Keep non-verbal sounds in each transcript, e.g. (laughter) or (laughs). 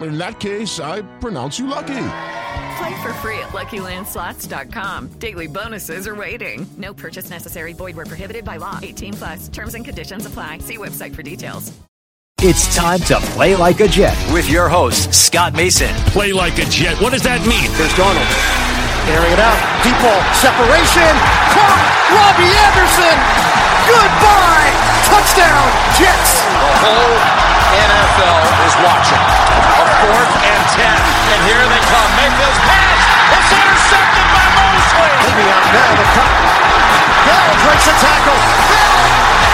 In that case, I pronounce you lucky. Play for free at LuckyLandSlots.com. Daily bonuses are waiting. No purchase necessary. Void where prohibited by law. 18 plus. Terms and conditions apply. See website for details. It's time to play like a Jet with your host, Scott Mason. Play like a Jet. What does that mean? Here's Darnold Airing it out. Deep ball. Separation. Caught. Robby Anderson. Goodbye. Touchdown. Jets. The whole NFL is watching. A fourth and ten. And here they come. Mayfield's pass. It's intercepted by Mosley. Le'Veon Bell the cut. Bell breaks a tackle. Bell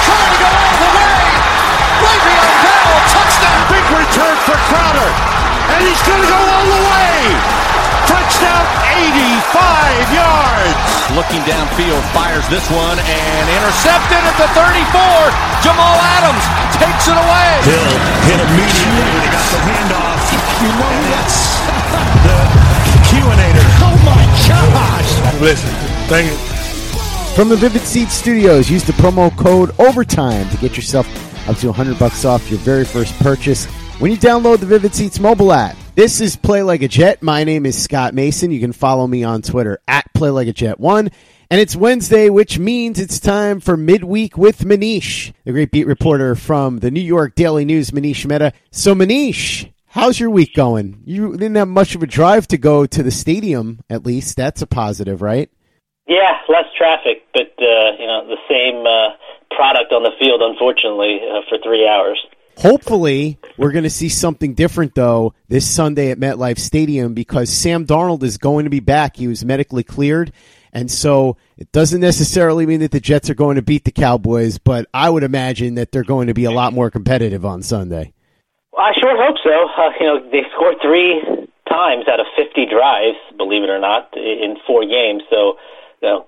trying to go all the way. Le'Veon Bell. Touchdown. Big return for Crowder. And he's going to go all the way. Touchdown 85 yards. Looking downfield, fires this one and intercepted at the 34. Jamal Adams takes it away. Hill hit immediately when he got the handoff. You know that's the Q-inator. Oh my gosh. Listen, thank you. From the Vivid Seat Studios, use the promo code OVERTIME to get yourself up to 100 bucks off your very first purchase when you download the Vivid Seats mobile app. This is Play Like a Jet. My name is Scott Mason. You can follow me on Twitter at Play Like a Jet One. And it's Wednesday, which means it's time for Midweek with Manish, the great beat reporter from the New York Daily News, Manish Mehta. So, Manish, how's your week going? You didn't have much of a drive to go to the stadium, at least. That's a positive, right? Yeah, less traffic, but uh, you know the same uh, product on the field, unfortunately, uh, for three hours. Hopefully, we're going to see something different, though, this Sunday at MetLife Stadium because Sam Darnold is going to be back. He was medically cleared. And so it doesn't necessarily mean that the Jets are going to beat the Cowboys, but I would imagine that they're going to be a lot more competitive on Sunday. Well, I sure hope so. Uh, you know, they scored three times out of 50 drives, believe it or not, in four games. So, you know,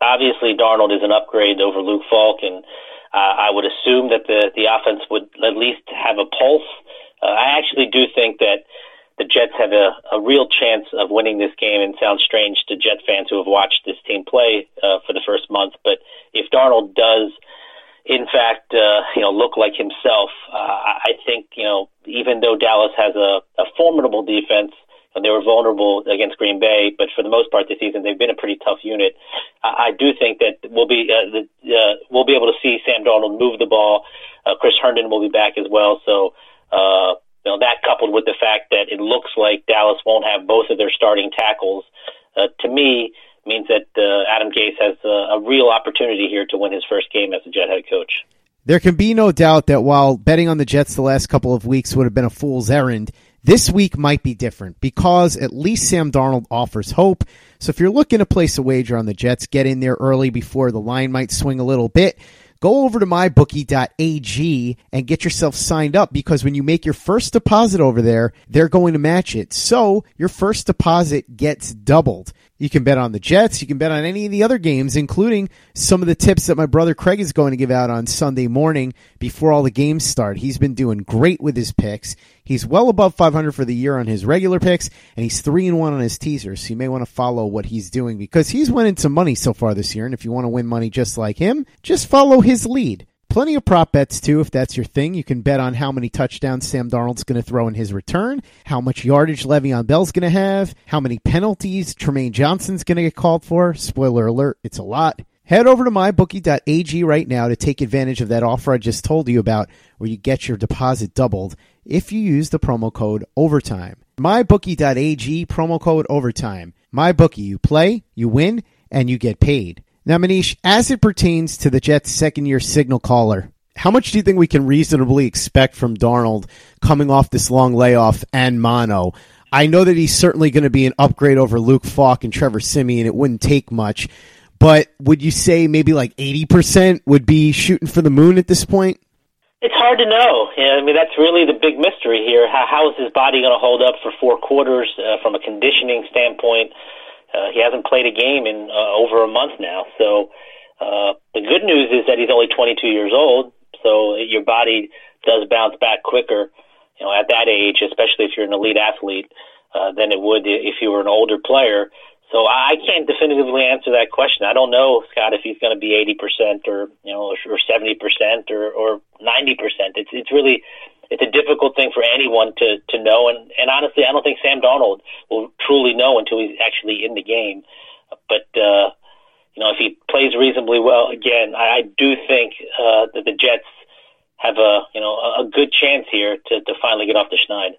obviously Darnold is an upgrade over Luke Falk, and I would assume that the the offense would at least have a pulse. Uh, I actually do think that the Jets have a, a real chance of winning this game. And sounds strange to Jet fans who have watched this team play uh, for the first month, but if Darnold does, in fact, uh, you know, look like himself, uh, I think you know, even though Dallas has a, a formidable defense. They were vulnerable against Green Bay, but for the most part this season they've been a pretty tough unit. I, I do think that we'll be uh, the, uh, we'll be able to see Sam Darnold move the ball. Uh, Chris Herndon will be back as well, so uh, you know, that coupled with the fact that it looks like Dallas won't have both of their starting tackles, uh, to me, means that uh, Adam Gase has a, a real opportunity here to win his first game as a Jet head coach. There can be no doubt that while betting on the Jets the last couple of weeks would have been a fool's errand, this week might be different because at least Sam Darnold offers hope. So if you're looking to place a wager on the Jets, get in there early before the line might swing a little bit go over to mybookie.ag and get yourself signed up because when you make your first deposit over there, they're going to match it. So your first deposit gets doubled. You can bet on the Jets. You can bet on any of the other games, including some of the tips that my brother Craig is going to give out on Sunday morning before all the games start. He's been doing great with his picks. He's well above 500 for the year on his regular picks, and he's 3 and 1 on his teasers. So you may want to follow what he's doing because he's winning some money so far this year. And if you want to win money just like him, just follow his lead. Plenty of prop bets too, if that's your thing. You can bet on how many touchdowns Sam Darnold's going to throw in his return, how much yardage Le'Veon Bell's going to have, how many penalties Trumaine Johnson's going to get called for. Spoiler alert, it's a lot. Head over to mybookie.ag right now to take advantage of that offer I just told you about where you get your deposit doubled if you use the promo code OVERTIME. MyBookie.ag, promo code OVERTIME. MyBookie, you play, you win, and you get paid. Now, Manish, as it pertains to the Jets' second year signal caller, how much do you think we can reasonably expect from Darnold coming off this long layoff and mono? I know that he's certainly going to be an upgrade over Luke Falk and Trevor Siemian. It wouldn't take much. But would you say maybe like 80% would be shooting for the moon at this point? It's hard to know. Yeah, I mean, that's really the big mystery here. How, how is his body going to hold up for four quarters uh, from a conditioning standpoint? Uh, he hasn't played a game in uh, over a month now. So uh, the good news is that he's only 22 years old. So your body does bounce back quicker, you know, at that age, especially if you're an elite athlete, uh, than it would if you were an older player. So I can't definitively answer that question. I don't know, Scott, if he's going to be 80% or, you know, or 70% or, or 90%. It's, it's really, it's a difficult thing for anyone to to know. And and honestly, I don't think Sam Darnold will truly know until he's actually in the game. But uh, you know, if he plays reasonably well again, I, I do think uh, that the Jets have a you know a good chance here to to finally get off the schneid.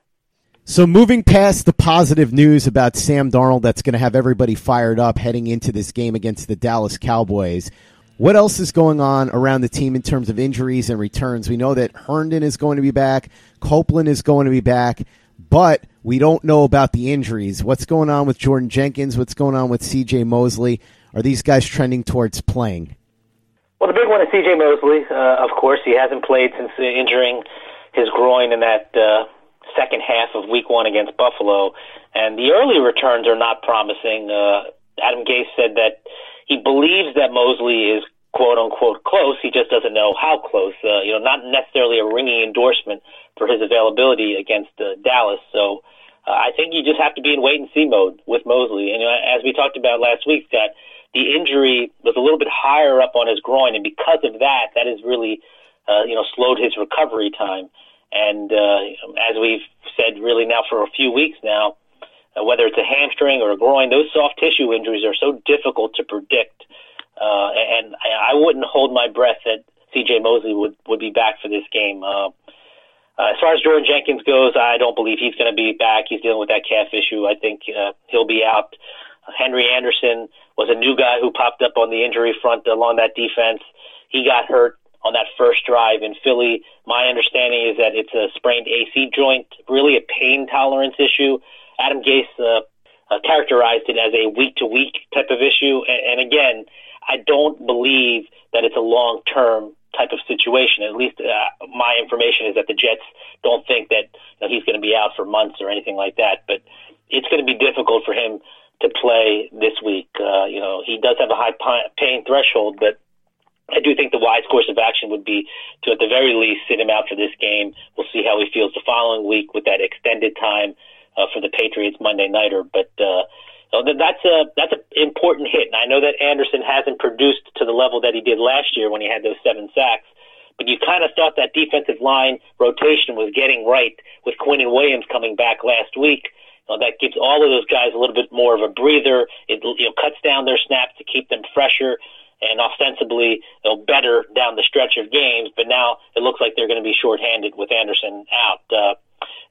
So moving past the positive news about Sam Darnold that's going to have everybody fired up heading into this game against the Dallas Cowboys, what else is going on around the team in terms of injuries and returns? We know that Herndon is going to be back, Copeland is going to be back, but we don't know about the injuries. What's going on with Jordan Jenkins? What's going on with CJ Mosley? Are these guys trending towards playing? Well, the big one is CJ Mosley. Uh, of course, he hasn't played since injuring his groin in that uh, second half of Week One against Buffalo, and the early returns are not promising. Uh, Adam Gase said that he believes that Mosley is quote unquote close. He just doesn't know how close. Uh, you know, not necessarily a ringing endorsement for his availability against uh, Dallas. So uh, I think you just have to be in wait and see mode with Mosley. And you know, as we talked about last week, that the injury was a little bit higher up on his groin, and because of that, that has really uh, you know slowed his recovery time. And uh, as we've said, really now for a few weeks now, uh, whether it's a hamstring or a groin, those soft tissue injuries are so difficult to predict. Uh, and I, wouldn't hold my breath that C.J. Mosley would would be back for this game. Uh, uh, as far as Jordan Jenkins goes, I don't believe he's going to be back. He's dealing with that calf issue. I think uh, he'll be out. Henry Anderson was a new guy who popped up on the injury front along that defense. He got hurt on that first drive in Philly. My understanding is that it's a sprained AC joint, really a pain tolerance issue. Adam Gase uh, uh, characterized it as a week to week type of issue. And, and again, I don't believe that it's a long term type of situation. At least uh, my information is that the Jets don't think that you know, he's going to be out for months or anything like that. But it's going to be difficult for him to play this week. Uh, you know, he does have a high pain threshold, but I do think the wise course of action would be to, at the very least, sit him out for this game. We'll see how he feels the following week with that extended time uh, for the Patriots Monday nighter. But uh, that's a that's an important hit. And I know that Anderson hasn't produced to the level that he did last year when he had those seven sacks. But you kind of thought that defensive line rotation was getting right with Quinnen Williams coming back last week. That gives all of those guys a little bit more of a breather. It you know cuts down their snaps to keep them fresher and ostensibly you know, better down the stretch of games. But now it looks like they're going to be shorthanded with Anderson out. Uh,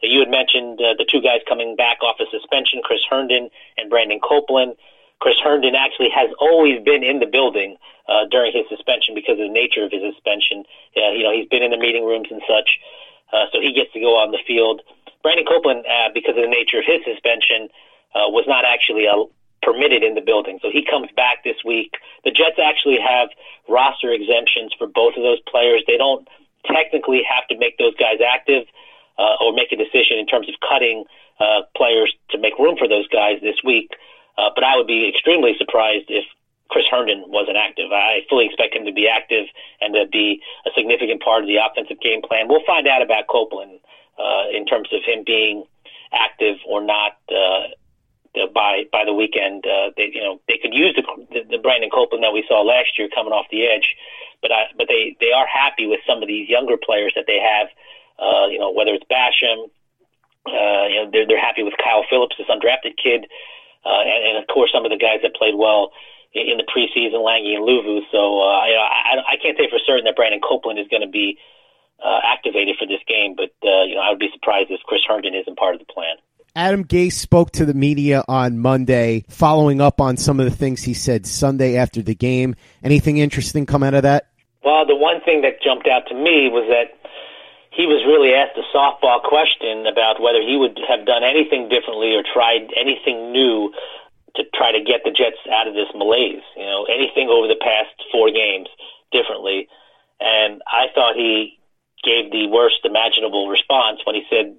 you had mentioned uh, the two guys coming back off a suspension, Chris Herndon and Brandon Copeland. Chris Herndon actually has always been in the building uh, during his suspension because of the nature of his suspension. Uh, you know, he's been in the meeting rooms and such, uh, so he gets to go on the field. Brandon Copeland, uh, because of the nature of his suspension, uh, was not actually uh, permitted in the building, so he comes back this week. The Jets actually have roster exemptions for both of those players. They don't technically have to make those guys active uh, or make a decision in terms of cutting uh, players to make room for those guys this week. Uh, but I would be extremely surprised if Chris Herndon wasn't active. I fully expect him to be active and to be a significant part of the offensive game plan. We'll find out about Copeland uh, in terms of him being active or not uh, uh, by by the weekend. Uh, they you know they could use the, the the Brandon Copeland that we saw last year coming off the edge, but I, but they they are happy with some of these younger players that they have. Uh, you know whether it's Basham, uh, you know they're they're happy with Kyle Phillips, this undrafted kid, uh, and, and of course some of the guys that played well in, the preseason, Langi and Luvu. So uh, you know I, I can't say for certain that Brandon Copeland is going to be uh, activated for this game, but uh, you know I would be surprised if Chris Herndon isn't part of the plan. Adam Gase spoke to the media on Monday, following up on some of the things he said Sunday after the game. Anything interesting come out of that? Well, the one thing that jumped out to me was that he was really asked a softball question about whether he would have done anything differently or tried anything new to try to get the Jets out of this malaise. You know, anything over the past four games differently. And I thought he gave the worst imaginable response when he said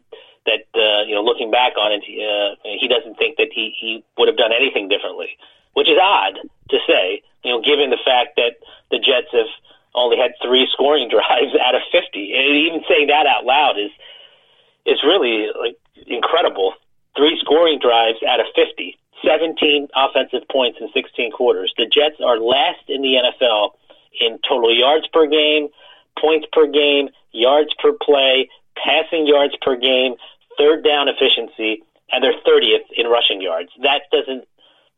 that uh, you know looking back on it, uh, he doesn't think that he he would have done anything differently, which is odd to say. You know, given the fact that the Jets have only had three scoring (laughs) drives out of 50, and even saying that out loud is is really like incredible. Three scoring drives out of 50, 17 offensive points in 16 quarters. The Jets are last in the NFL in total yards per game, points per game, yards per play, passing yards per game, third down efficiency, and they're 30th in rushing yards. That doesn't,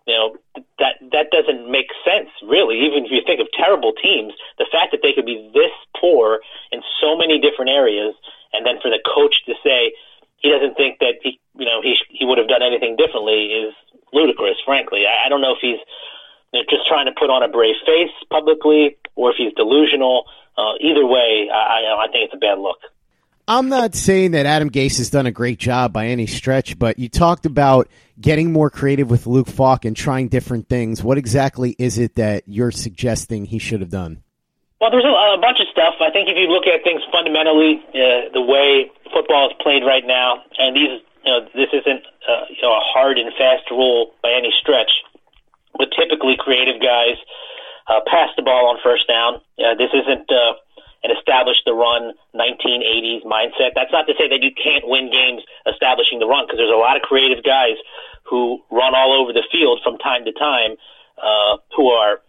you know, that that doesn't make sense really. Even if you think of terrible teams, the fact that they could be this poor in so many different areas, and then for the coach to say he doesn't think that he, you know, he he would have done anything differently is ludicrous. Frankly, I, I don't know if he's you know, just trying to put on a brave face publicly, or if he's delusional. Uh, either way, I, I think it's a bad look. I'm not saying that Adam Gase has done a great job by any stretch, but you talked about getting more creative with Luke Falk and trying different things. What exactly is it that you're suggesting he should have done? Well, there's a, a bunch of stuff. I think if you look at things fundamentally, uh, the way football is played right now, and these, you know, this isn't uh, you know, a hard and fast rule by any stretch, but typically creative guys uh, pass the ball on first down. Uh, this isn't. Uh, and establish the run 1980s mindset. That's not to say that you can't win games establishing the run because there's a lot of creative guys who run all over the field from time to time uh, who are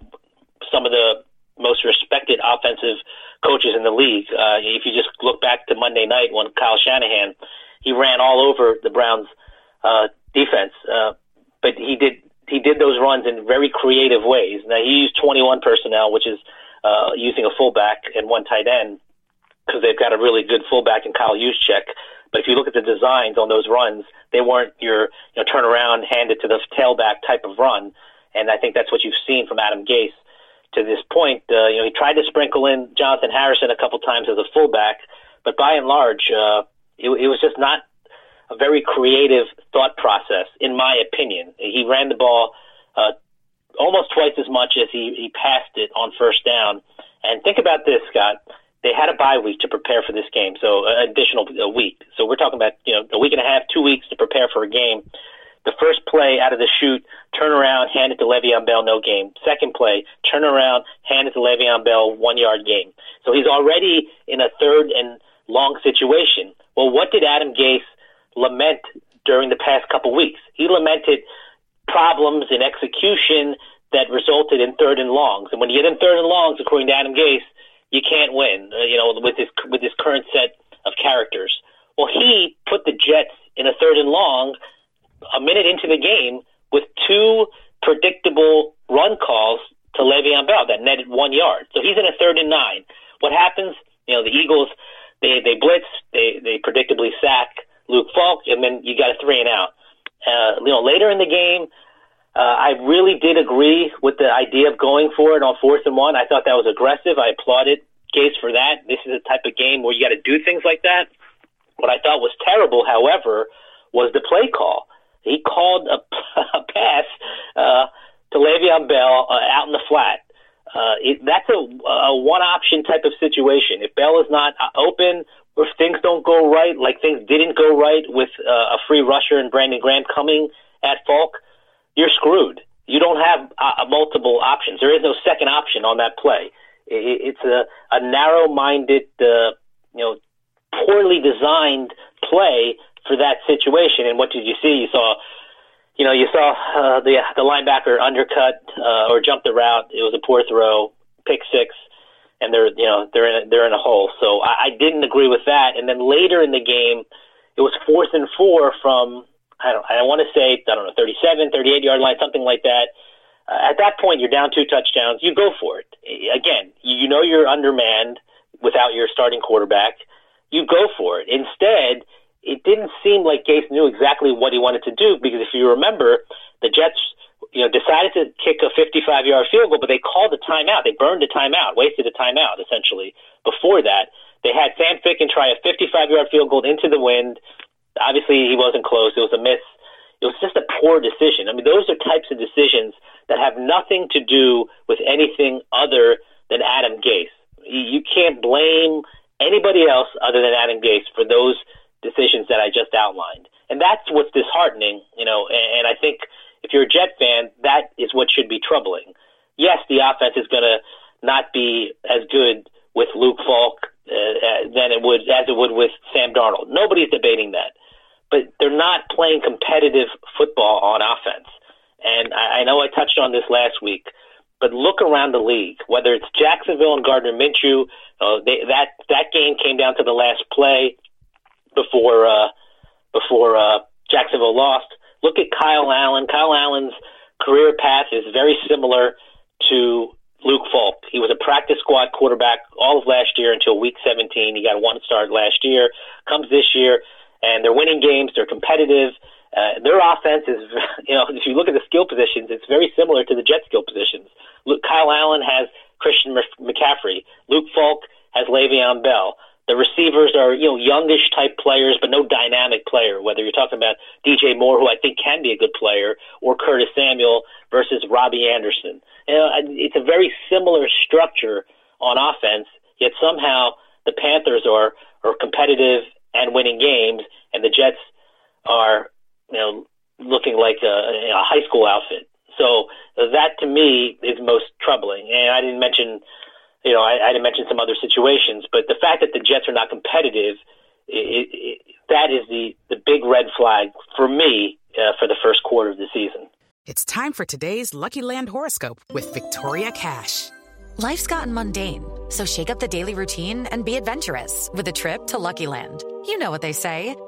some of the most respected offensive coaches in the league. Uh, if you just look back to Monday night when Kyle Shanahan, he ran all over the Browns uh, defense, uh, but he did he did those runs in very creative ways. Now he used 21 personnel, which is uh, using a fullback and one tight end because they've got a really good fullback in Kyle Juszczyk. But if you look at the designs on those runs, they weren't your you know turn around, hand it to the tailback type of run. And I think that's what you've seen from Adam Gase to this point. Uh, you know, he tried to sprinkle in Jonotthan Harrison a couple times as a fullback, but by and large, uh, it, it was just not a very creative thought process, in my opinion. He ran the ball uh, almost twice as much as he, he passed it on first down. And think about this, Scott. They had a bye week to prepare for this game, so an additional a week. So we're talking about you know a week and a half, two weeks to prepare for a game. The first play out of the chute, turn around, hand it to Le'Veon Bell, no game. Second play, turn around, hand it to Le'Veon Bell, one yard game. So he's already in a third and long situation. Well, what did Adam Gase lament during the past couple weeks? He lamented problems in execution that resulted in third and longs. And when you get in third and longs, according to Adam Gase, you can't win. Uh, you know, with this with this current set of characters. Well, he put the Jets in a third and long a minute into the game with two predictable run calls to Le'Veon Bell that netted one yard. So he's in a third and nine. What happens? You know, the Eagles they they blitz, they they predictably sack Luke Falk, and then you got a three and out. Uh, you know, later in the game, uh, I really did agree with the idea of going for it on fourth and one. I thought that was aggressive. I applauded Gase for that. This is a type of game where you got to do things like that. What I thought was terrible, however, was the play call. He called a, (laughs) a pass uh, to Le'Veon Bell uh, out in the flat. Uh, it, that's a, a one option type of situation. If Bell is not uh, open if things don't go right, like things didn't go right with uh, a free rusher and Brandon Graham coming at Falk, you're screwed. You don't have uh, multiple options. There is no second option on that play. It, it's a, a narrow-minded, uh, you know, poorly designed play for that situation. And what did you see? You saw you know, you saw uh, the the linebacker undercut uh, or jump the route. It was a poor throw, pick six, and they're you know they're in a, they're in a hole. So I, I didn't agree with that. And then later in the game, it was fourth and four from I don't I want to say I don't know 37, 38 yard line, something like that. Uh, at that point, you're down two touchdowns. You go for it. Again, you know you're undermanned without your starting quarterback. You go for it. Instead, it didn't seem like Gase knew exactly what he wanted to do because if you remember, the Jets you know, decided to kick a 55-yard field goal, but they called a timeout. They burned a timeout, wasted a timeout essentially. Before that, they had Sam Ficken try a 55-yard field goal into the wind. Obviously, he wasn't close. It was a miss. It was just a poor decision. I mean, those are types of decisions that have nothing to do with anything other than Adam Gase. You can't blame anybody else other than Adam Gase for those decisions that I just outlined. And that's what's disheartening, you know, and I think if you're a Jet fan, that is what should be troubling. Yes, the offense is going to not be as good with Luke Falk uh, uh, than it would as it would with Sam Darnold. Nobody's debating that, but they're not playing competitive football on offense. And I, I know I touched on this last week, but look around the league. Whether it's Jacksonville and Gardner Minshew, uh, they, that that game came down to the last play before uh, before uh, Jacksonville lost. Look at Kyle Allen. Kyle Allen's career path is very similar to Luke Falk. He was a practice squad quarterback all of last year until week 17. He got one start last year. Comes this year, and they're winning games. They're competitive. Uh, their offense is, (laughs) you know, if you look at the skill positions, it's very similar to the Jet skill positions. Luke, Kyle Allen has Christian McCaffrey. Luke Falk has Le'Veon Bell. The receivers are, you know, youngish type players, but no dynamic player. Whether you're talking about DJ Moore, who I think can be a good player, or Curtis Samuel versus Robby Anderson. You know, it's a very similar structure on offense, yet somehow the Panthers are are competitive and winning games, and the Jets are, you know, looking like a, a high school outfit. So that to me is most troubling. And I didn't mention you know, I, I didn't mention some other situations, but the fact that the Jets are not competitive, it, it, that is the, the big red flag for me uh, for the first quarter of the season. It's time for today's Lucky Land horoscope with Victoria Cash. Life's gotten mundane, so shake up the daily routine and be adventurous with a trip to Lucky Land. You know what they say.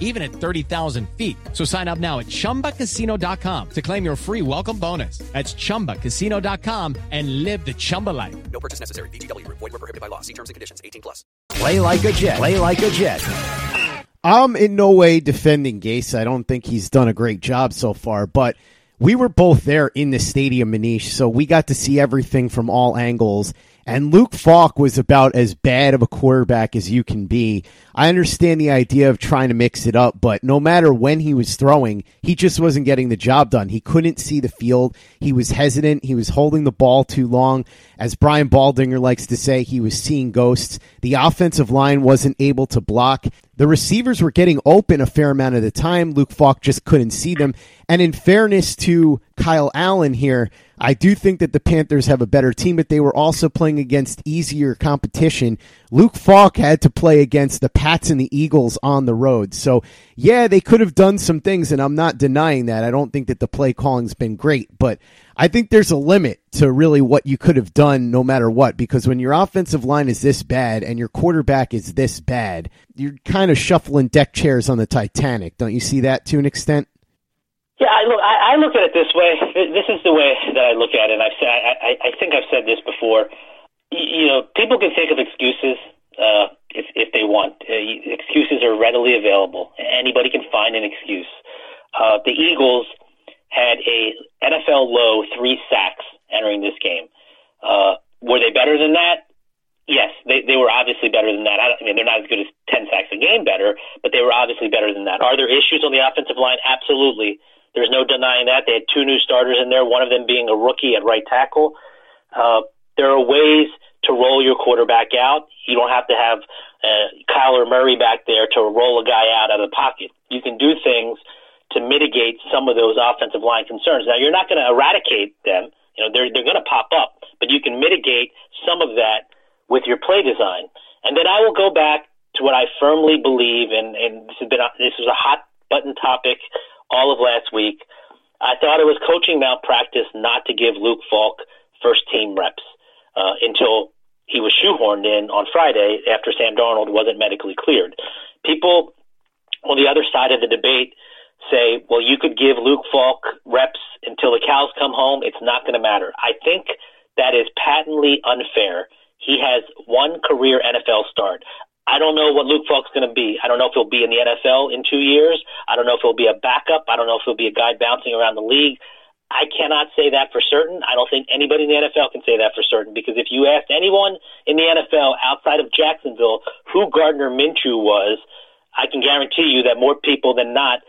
even at 30,000 feet. So sign up now at ChumbaCasino.com to claim your free welcome bonus. That's ChumbaCasino.com and live the Chumba life. No purchase necessary. VGW. Void were prohibited by law. See terms and conditions. 18 plus. Play like a Jet. Play like a Jet. I'm in no way defending Gase. I don't think he's done a great job so far, but we were both there in the stadium, Manish, so we got to see everything from all angles. And Luke Falk was about as bad of a quarterback as you can be. I understand the idea of trying to mix it up, but no matter when he was throwing, he just wasn't getting the job done. He couldn't see the field. He was hesitant. He was holding the ball too long. As Brian Baldinger likes to say, he was seeing ghosts. The offensive line wasn't able to block. The receivers were getting open a fair amount of the time. Luke Falk just couldn't see them. And in fairness to Kyle Allen here, I do think that the Panthers have a better team, but they were also playing against easier competition. Luke Falk had to play against the Pats and the Eagles on the road. So, yeah, they could have done some things, and I'm not denying that. I don't think that the play calling's been great, but I think there's a limit to really what you could have done no matter what, because when your offensive line is this bad and your quarterback is this bad, you're kind of shuffling deck chairs on the Titanic. Don't you see that to an extent? Yeah, I look. I, I look at it this way. This is the way that I look at it. I've said. I, I think I've said this before. You, you know, people can think of excuses uh, if if they want. Uh, excuses are readily available. Anybody can find an excuse. Uh, the Eagles had a NFL low three sacks entering this game. Uh, were they better than that? Yes, they they were obviously better than that. I, I mean, they're not as good as ten sacks a game better, but they were obviously better than that. Are there issues on the offensive line? Absolutely. There's no denying that. They had two new starters in there, one of them being a rookie at right tackle. Uh, there are ways to roll your quarterback out. You don't have to have uh, Kyler Murray back there to roll a guy out of the pocket. You can do things to mitigate some of those offensive line concerns. Now, you're not going to eradicate them. You know, they're they're going to pop up, but you can mitigate some of that with your play design. And then I will go back to what I firmly believe, and and this has been a, this was a hot button topic all of last week. I thought it was coaching malpractice not to give Luke Falk first team reps uh, until he was shoehorned in on Friday after Sam Darnold wasn't medically cleared. People on the other side of the debate say, well, you could give Luke Falk reps until the cows come home. It's not going to matter. I think that is patently unfair. He has one career NFL start. I don't know what Luke Falk's going to be. I don't know if he'll be in the NFL in two years. I don't know if he'll be a backup. I don't know if he'll be a guy bouncing around the league. I cannot say that for certain. I don't think anybody in the NFL can say that for certain because if you asked anyone in the NFL outside of Jacksonville who Gardner Minshew was, I can guarantee you that more people than not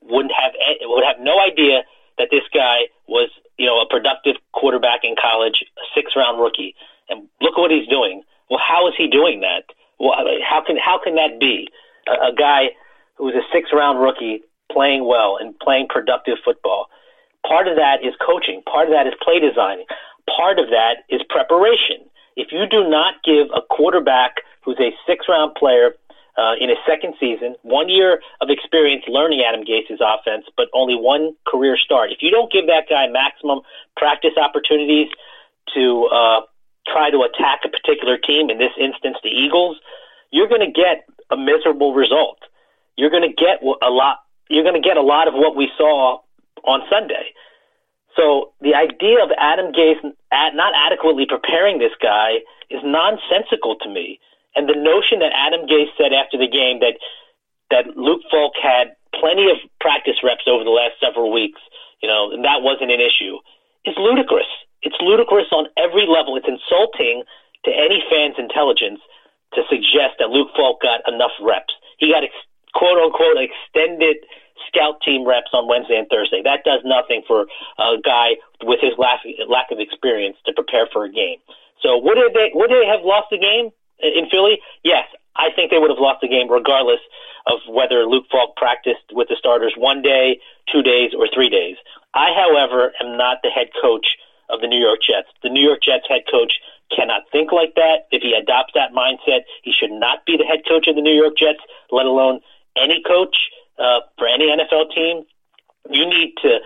wouldn't have would have no idea that this guy was, you know, a productive quarterback in college, a six round rookie. And look at what he's doing. Well, how is he doing that? Well, how can how can that be? A, a guy who was a six round rookie playing well and playing productive football. Part of that is coaching. Part of that is play designing. Part of that is preparation. If you do not give a quarterback who's a six round player uh, in his second season, one year of experience learning Adam Gase's offense, but only one career start. If you don't give that guy maximum practice opportunities to uh, try to attack a particular team, in this instance the Eagles, you're going to get a miserable result. You're going to get a lot. You're going to get a lot of what we saw on Sunday. So the idea of Adam Gase not adequately preparing this guy is nonsensical to me. And the notion that Adam Gase said after the game that that Luke Falk had plenty of practice reps over the last several weeks, you know, and that wasn't an issue, is ludicrous. It's ludicrous on every level. It's insulting to any fan's intelligence to suggest that Luke Falk got enough reps. He got ex- quote unquote extended scout team reps on Wednesday and Thursday. That does nothing for a guy with his lack, lack of experience to prepare for a game. So would they would they have lost the game? in Philly, yes, I think they would have lost the game regardless of whether Luke Falk practiced with the starters one day, two days, or three days. I, however, am not the head coach of the New York Jets. The New York Jets head coach cannot think like that. If he adopts that mindset, he should not be the head coach of the New York Jets, let alone any coach uh, for any NFL team. You need to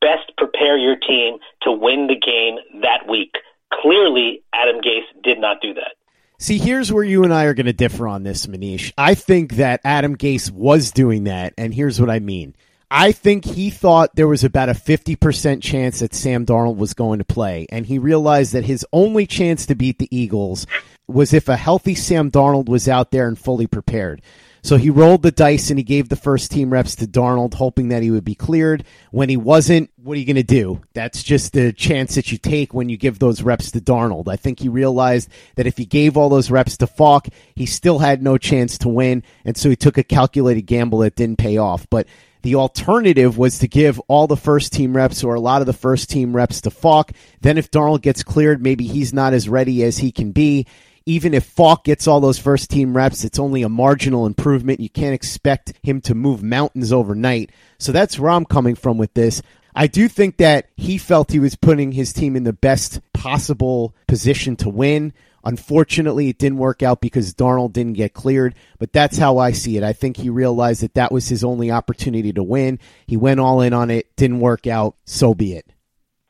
best prepare your team to win the game that week. Clearly, Adam Gase did not do that. See, here's where you and I are going to differ on this, Manish. I think that Adam Gase was doing that, and here's what I mean. I think he thought there was about a 50% chance that Sam Darnold was going to play, and he realized that his only chance to beat the Eagles was if a healthy Sam Darnold was out there and fully prepared. So he rolled the dice and he gave the first team reps to Darnold, hoping that he would be cleared. When he wasn't, what are you going to do? That's just the chance that you take when you give those reps to Darnold. I think he realized that if he gave all those reps to Falk, he still had no chance to win. And so he took a calculated gamble that didn't pay off. But the alternative was to give all the first team reps or a lot of the first team reps to Falk. Then if Darnold gets cleared, maybe he's not as ready as he can be even if Falk gets all those first team reps, it's only a marginal improvement. You can't expect him to move mountains overnight. So that's where I'm coming from with this. I do think that he felt he was putting his team in the best possible position to win. Unfortunately, it didn't work out because Darnold didn't get cleared, but that's how I see it. I think he realized that that was his only opportunity to win. He went all in on it, didn't work out, so be it.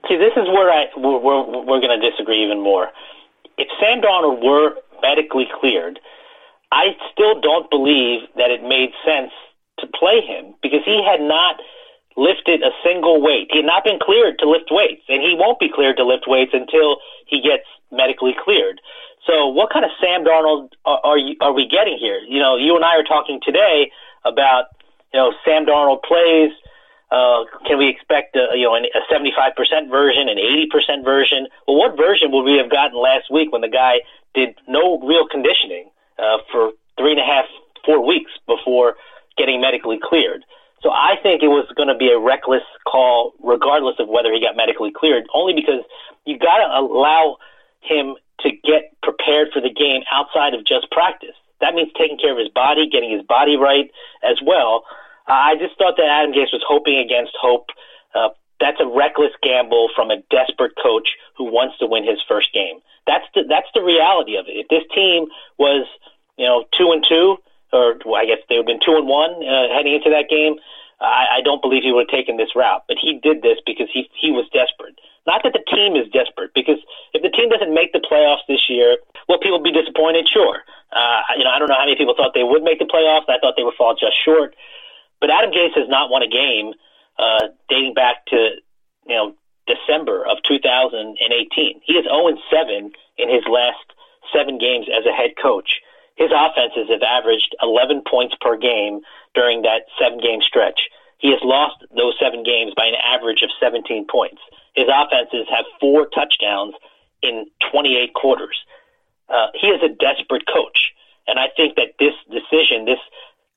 See, this is where I we're, we're, we're going to disagree even more if Sam Darnold were medically cleared, I still don't believe that it made sense to play him because he had not lifted a single weight. He had not been cleared to lift weights, and he won't be cleared to lift weights until he gets medically cleared. So, what kind of Sam Darnold are, are, you, are we getting here? You know, you and I are talking today about you know Sam Darnold plays Uh, can we expect a, you know a 75% version, an 80% version? Well, what version would we have gotten last week when the guy did no real conditioning uh, for three and a half, four weeks before getting medically cleared? So I think it was going to be a reckless call, regardless of whether he got medically cleared, only because you got to allow him to get prepared for the game outside of just practice. That means taking care of his body, getting his body right as well. I just thought that Adam Gase was hoping against hope. Uh, that's a reckless gamble from a desperate coach who wants to win his first game. That's the that's the reality of it. If this team was, you know, two and two, or I guess they would have been two and one uh, heading into that game, I, I don't believe he would have taken this route. But he did this because he he was desperate. Not that the team is desperate, because if the team doesn't make the playoffs this year, will people be disappointed? Sure. Uh, you know, I don't know how many people thought they would make the playoffs. I thought they would fall just short. But Adam Gase has not won a game uh, dating back to you know December of 2018. He is 0 7 in his last seven games as a head coach. His offenses have averaged 11 points per game during that seven game stretch. He has lost those seven games by an average of 17 points. His offenses have four touchdowns in 28 quarters. Uh, he is a desperate coach. And I think that this decision, this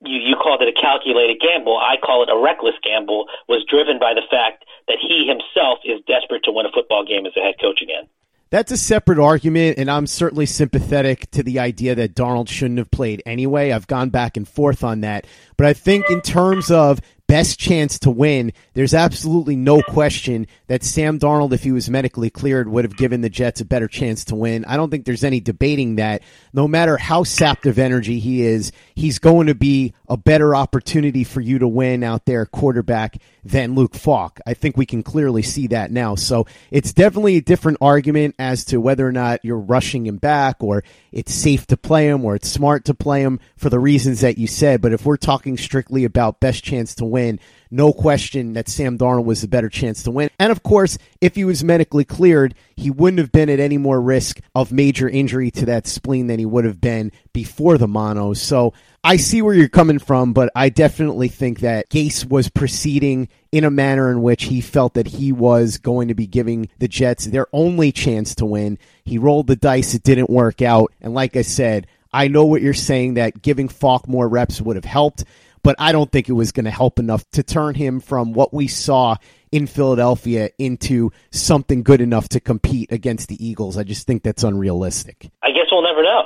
you, you called it a calculated gamble. I call it a reckless gamble. Was driven by the fact that he himself is desperate to win a football game as a head coach again. That's a separate argument, and I'm certainly sympathetic to the idea that Darnold shouldn't have played anyway. I've gone back and forth on that. But I think, in terms of best chance to win, there's absolutely no question that Sam Darnold, if he was medically cleared, would have given the Jets a better chance to win. I don't think there's any debating that. No matter how sapped of energy he is, he's going to be a better opportunity for you to win out there, quarterback, than Luke Falk. I think we can clearly see that now. So it's definitely a different argument as to whether or not you're rushing him back or it's safe to play him or it's smart to play him for the reasons that you said. But if we're talking strictly about best chance to win, no question that Sam Darnold was the better chance to win. And of course, if he was medically cleared, he wouldn't have been at any more risk of major injury to that spleen than he would have been before the mono. So I see where you're coming from, but I definitely think that Gase was proceeding in a manner in which he felt that he was going to be giving the Jets their only chance to win. He rolled the dice, it didn't work out. And like I said, I know what you're saying that giving Falk more reps would have helped but I don't think it was going to help enough to turn him from what we saw in Philadelphia into something good enough to compete against the Eagles. I just think that's unrealistic. I guess we'll never know.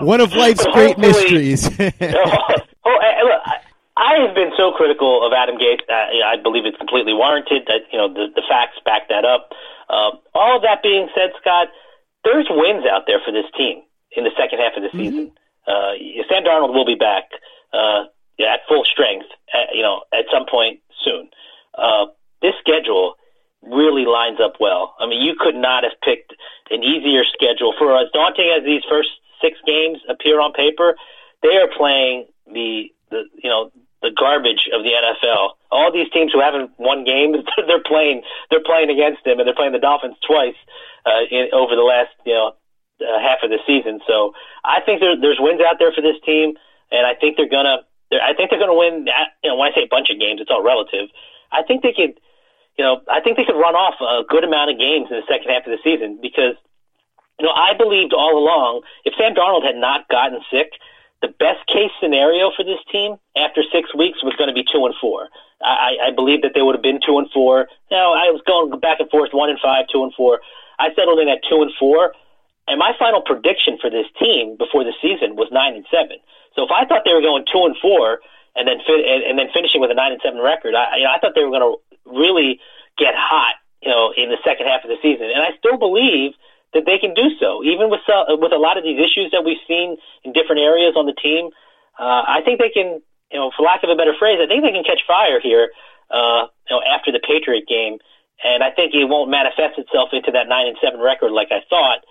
(laughs) One of life's great mysteries. (laughs) (laughs) oh, look, I have been so critical of Adam Gase. Uh, I believe it's completely warranted. That you know the, the facts back that up. Um, all of that being said, Scott, there's wins out there for this team in the second half of the season. Mm-hmm. Uh, Sam Darnold will be back uh, at full strength, at, you know, at some point soon. Uh, this schedule really lines up well. I mean, you could not have picked an easier schedule for as daunting as these first six games appear on paper. They are playing the the you know the garbage of the NFL. All these teams who haven't won games, (laughs) they're playing they're playing against them, and they're playing the Dolphins twice uh, in, over the last you know uh, half of the season. So I think there, there's wins out there for this team, and I think they're gonna. They're, I think they're gonna win. You know, when I say a bunch of games, it's all relative. I think they could. You know, I think they could run off a good amount of games in the second half of the season because, you know, I believed all along if Sam Darnold had not gotten sick, the best case scenario for this team after six weeks was going to be two and four. I, I believe that they would have been two and four. Now I was going back and forth, one and five, two and four. I settled in at two and four. And my final prediction for this team before the season was nine and seven. So if I thought they were going two and four and then and, and then finishing with a nine and seven record, I you know, I thought they were going to really get hot, you know, in the second half of the season. And I still believe that they can do so, even with with a lot of these issues that we've seen in different areas on the team. Uh, I think they can, you know, for lack of a better phrase, I think they can catch fire here, uh, you know, after the Patriot game. And I think it won't manifest itself into that nine and seven record like I thought.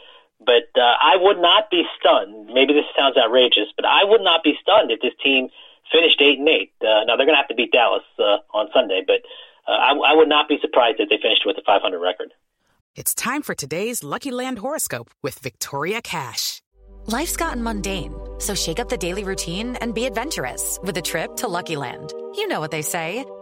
But uh, I would not be stunned. Maybe this sounds outrageous, but I would not be stunned if this team finished eight and eight. Uh, now they're going to have to beat Dallas uh, on Sunday, but uh, I, I would not be surprised if they finished with a 500 record. It's time for today's Lucky Land horoscope with Victoria Cash. Life's gotten mundane, so shake up the daily routine and be adventurous with a trip to Lucky Land. You know what they say.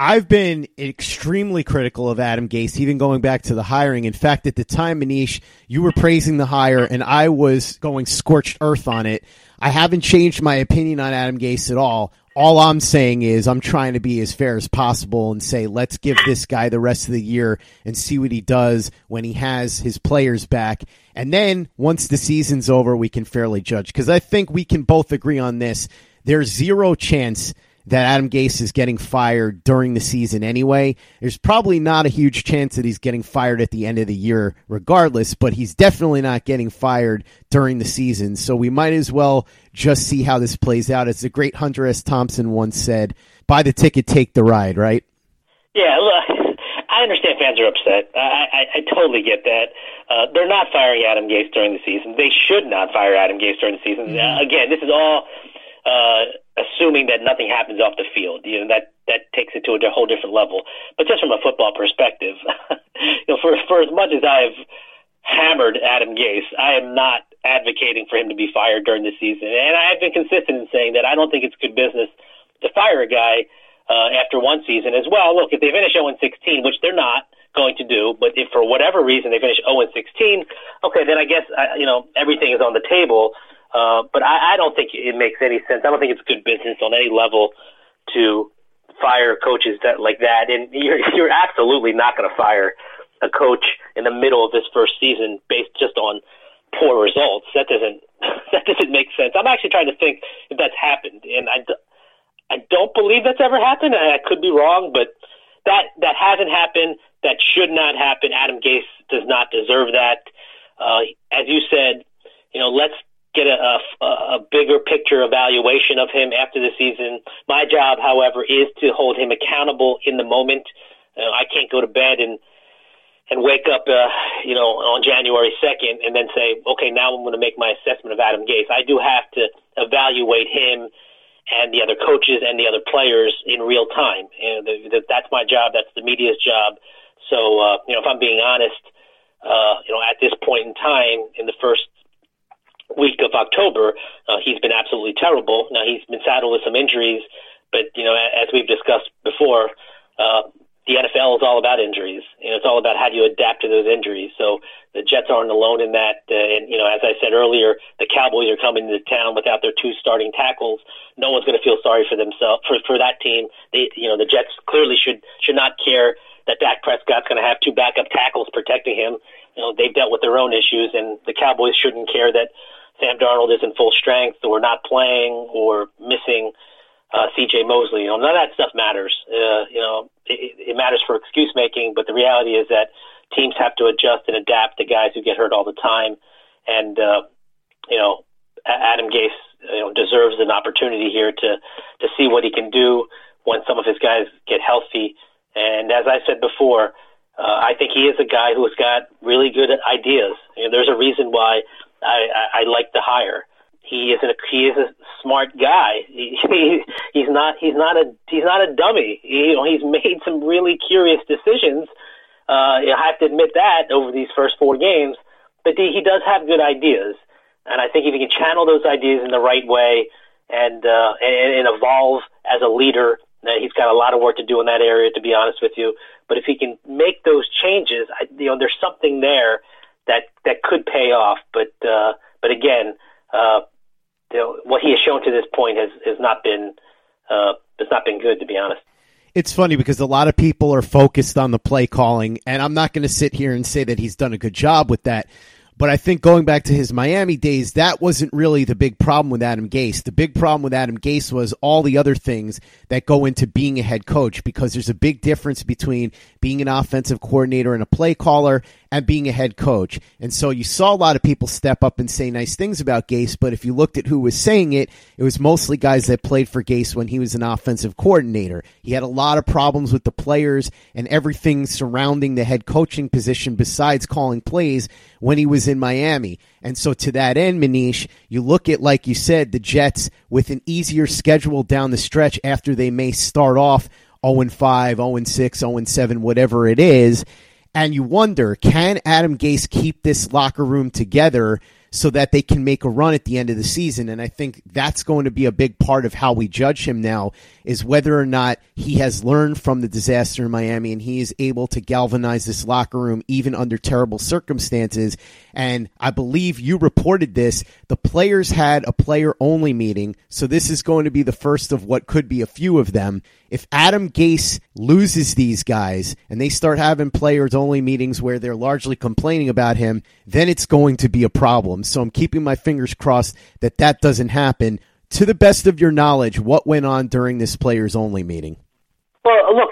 I've been extremely critical of Adam Gase, even going back to the hiring. In fact, at the time, Manish, you were praising the hire, and I was going scorched earth on it. I haven't changed my opinion on Adam Gase at all. All I'm saying is I'm trying to be as fair as possible and say let's give this guy the rest of the year and see what he does when he has his players back. And then once the season's over, we can fairly judge. Because I think we can both agree on this. There's zero chance that Adam Gase is getting fired during the season anyway. There's probably not a huge chance that he's getting fired at the end of the year regardless, but he's definitely not getting fired during the season. So we might as well just see how this plays out. As the great Hunter S. Thompson once said, buy the ticket, take the ride, right? Yeah, look, (laughs) I understand fans are upset. I, I, I totally get that. Uh, they're not firing Adam Gase during the season. They should not fire Adam Gase during the season. Mm-hmm. Uh, again, this is all uh, assuming that nothing happens off the field. You know that that takes it to a whole different level. But just from a football perspective, (laughs) you know, for for as much as I've hammered Adam Gase, I am not advocating for him to be fired during the season. And I have been consistent in saying that I don't think it's good business to fire a guy uh, after one season as well. Look, if they finish 0 16, which they're not going to do, but if for whatever reason they finish 0 16, okay, then I guess uh, you know everything is on the table. Uh, but I, I don't think it makes any sense. I don't think it's good business on any level to fire coaches that like that. And you're (laughs) you're absolutely not going to fire a coach in the middle of his first season based just on poor results. That doesn't (laughs) that doesn't make sense. I'm actually trying to think if that's happened, and I, I don't believe that's ever happened. I could be wrong, but that that hasn't happened. That should not happen. Adam Gase does not deserve that. Uh, as you said, you know, let's get a, a, a bigger picture evaluation of him after the season. My job, however, is to hold him accountable in the moment. Uh, I can't go to bed and and wake up, uh, you know, on January 2nd and then say, okay, now I'm going to make my assessment of Adam Gase. I do have to evaluate him and the other coaches and the other players in real time. And the, the, that's my job. That's the media's job. So, uh, you know, if I'm being honest, uh, you know, at this point in time, in the first week of October, uh, he's been absolutely terrible. Now he's been saddled with some injuries, but you know, as we've discussed before, uh, the NFL is all about injuries. Know, it's all about how do you adapt to those injuries. So the Jets aren't alone in that. Uh, and you know, as I said earlier, the Cowboys are coming to town without their two starting tackles. No one's going to feel sorry for themselves for for that team. They, you know, the Jets clearly should should not care that Dak Prescott's going to have two backup tackles protecting him. You know, they've dealt with their own issues, and the Cowboys shouldn't care that Sam Darnold isn't full strength or not playing or missing uh, C.J. Mosley. You know, none of that stuff matters. Uh, you know, it, it matters for excuse making, but the reality is that teams have to adjust and adapt to guys who get hurt all the time. And uh, you know, Adam Gase you know deserves an opportunity here to to see what he can do when some of his guys get healthy. And as I said before, uh, I think he is a guy who has got really good ideas. You know, there's a reason why I, I, I like the hire he is a he is a smart guy. He, (laughs) he he's not he's not a he's not a dummy. He, you know, he's made some really curious decisions. Uh, I have to admit that over these first four games, but he, he does have good ideas, and I think if he can channel those ideas in the right way and uh, and, and evolve as a leader, uh, he's got a lot of work to do in that area. To be honest with you, but if he can make those changes, I, you know, there's something there that that could pay off. But uh, but again. Uh, you know, what he has shown to this point has has not been uh, has not been good, to be honest. It's funny because a lot of people are focused on the play calling, and I'm not going to sit here and say that he's done a good job with that. But I think going back to his Miami days, that wasn't really the big problem with Adam Gase. The big problem with Adam Gase was all the other things that go into being a head coach because there's a big difference between being an offensive coordinator and a play caller and being a head coach. And so you saw a lot of people step up and say nice things about Gase, but if you looked at who was saying it, it was mostly guys that played for Gase when he was an offensive coordinator. He had a lot of problems with the players and everything surrounding the head coaching position besides calling plays when he was in Miami. And so to that end, Manish, you look at, like you said, the Jets with an easier schedule down the stretch after they may start off 0 5, 0 6, 0 7, whatever it is and you wonder can Adam Gase keep this locker room together so that they can make a run at the end of the season? And I think that's going to be a big part of how we judge him now is whether or not he has learned from the disaster in Miami and he is able to galvanize this locker room even under terrible circumstances. And I believe you reported this. The players had a player only meeting so this is going to be the first of what could be a few of them if Adam Gase loses these guys and they start having players only meetings where they're largely complaining about him, then it's going to be a problem. So I'm keeping my fingers crossed that that doesn't happen. To the best of your knowledge, what went on during this players only meeting? Well, look,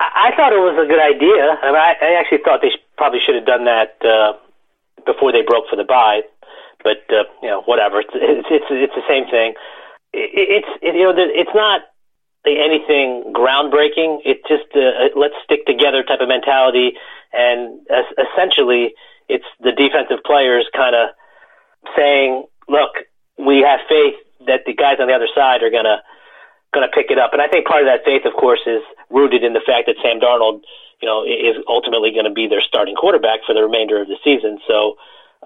I thought it was a good idea. I, mean, I actually thought they probably should have done that uh, before they broke for the bye. But uh, you know, whatever. It's it's it's, it's the same thing. It, it's it, you know, it's not anything groundbreaking. It's just a, a let's stick together type of mentality, and essentially, it's the defensive players kind of saying, "Look, we have faith that the guys on the other side are gonna gonna pick it up." And I think part of that faith, of course, is rooted in the fact that Sam Darnold, you know, is ultimately going to be their starting quarterback for the remainder of the season. So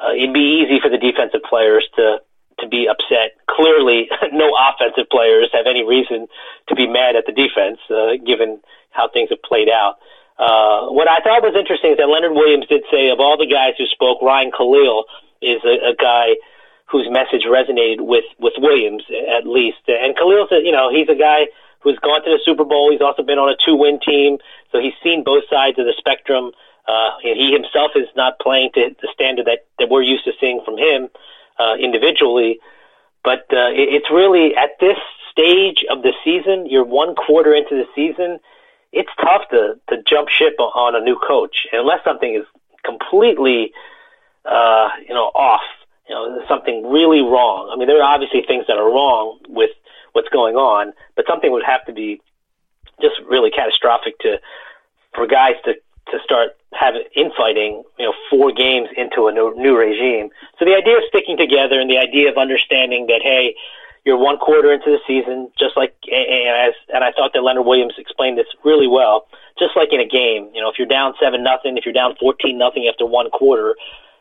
uh, it'd be easy for the defensive players to to be upset. Clearly, (laughs) no offensive players have any reason to be mad at the defense, uh, given how things have played out. Uh, what I thought was interesting is that Leonard Williams did say of all the guys who spoke, Ryan Kalil is a, a guy whose message resonated with with Williams at least. And Kalil's, a, you know, he's a guy who's gone to the Super Bowl. He's also been on a two win team, so he's seen both sides of the spectrum. Uh, he himself is not playing to the standard that, that we're used to seeing from him uh, individually. But uh, it, it's really at this stage of the season, you're one quarter into the season. It's tough to to jump ship on a new coach unless something is completely, uh, you know, off. You know, something really wrong. I mean, there are obviously things that are wrong with what's going on, but something would have to be just really catastrophic to for guys to to start having infighting, you know, four games into a new, new regime. So the idea of sticking together and the idea of understanding that, hey, you're one quarter into the season, just like, and, as, and I thought that Leonard Williams explained this really well. Just like in a game, you know, if you're down seven nothing, if you're down fourteen nothing after one quarter,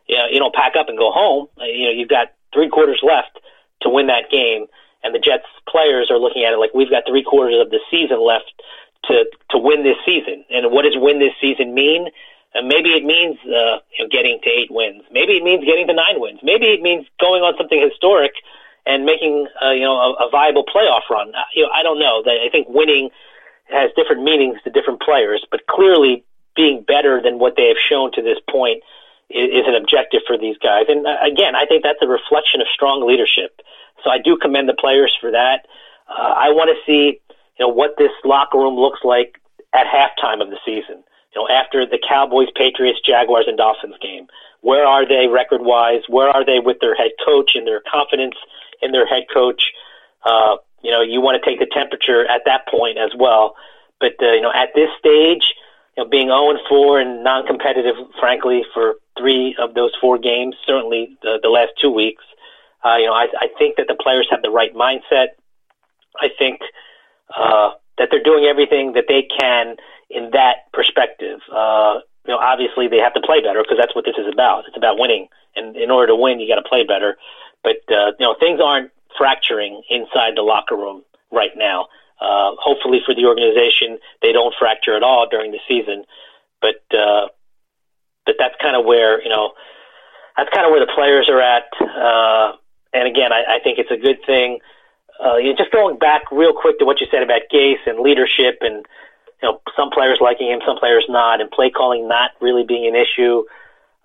you know, you don't pack up and go home. Uh, you know, you've got three quarters left to win that game, and the Jets players are looking at it like we've got three quarters of the season left to to win this season. And what does win this season mean? And uh, maybe it means uh, you know, getting to eight wins. Maybe it means getting to nine wins. Maybe it means going on something historic and making uh, you know a, a viable playoff run. Uh, you know, I don't know. I think winning has different meanings to different players, but clearly being better than what they have shown to this point is, is an objective for these guys. And uh, again, I think that's a reflection of strong leadership. So I do commend the players for that. Uh, I want to see you know, what this locker room looks like at halftime of the season. You know, after the Cowboys, Patriots, Jaguars, and Dolphins game. Where are they record wise? Where are they with their head coach and their confidence in their head coach? Uh, you know, you want to take the temperature at that point as well. But, uh, you know, at this stage, you know, being 0 and 4 and non competitive, frankly, for three of those four games, certainly the, the last two weeks, uh, you know, I, I think that the players have the right mindset. I think uh, that they're doing everything that they can in that perspective. Uh, you know, obviously they have to play better because that's what this is about. It's about winning, and in order to win, you got to play better. But uh, you know, things aren't fracturing inside the locker room right now. Uh, hopefully for the organization, they don't fracture at all during the season. But uh, but that's kind of where you know that's kind of where the players are at. Uh, and again, I, I think it's a good thing uh, you know, just going back real quick to what you said about Gase and leadership and you know some players liking him, some players not, and play calling not really being an issue.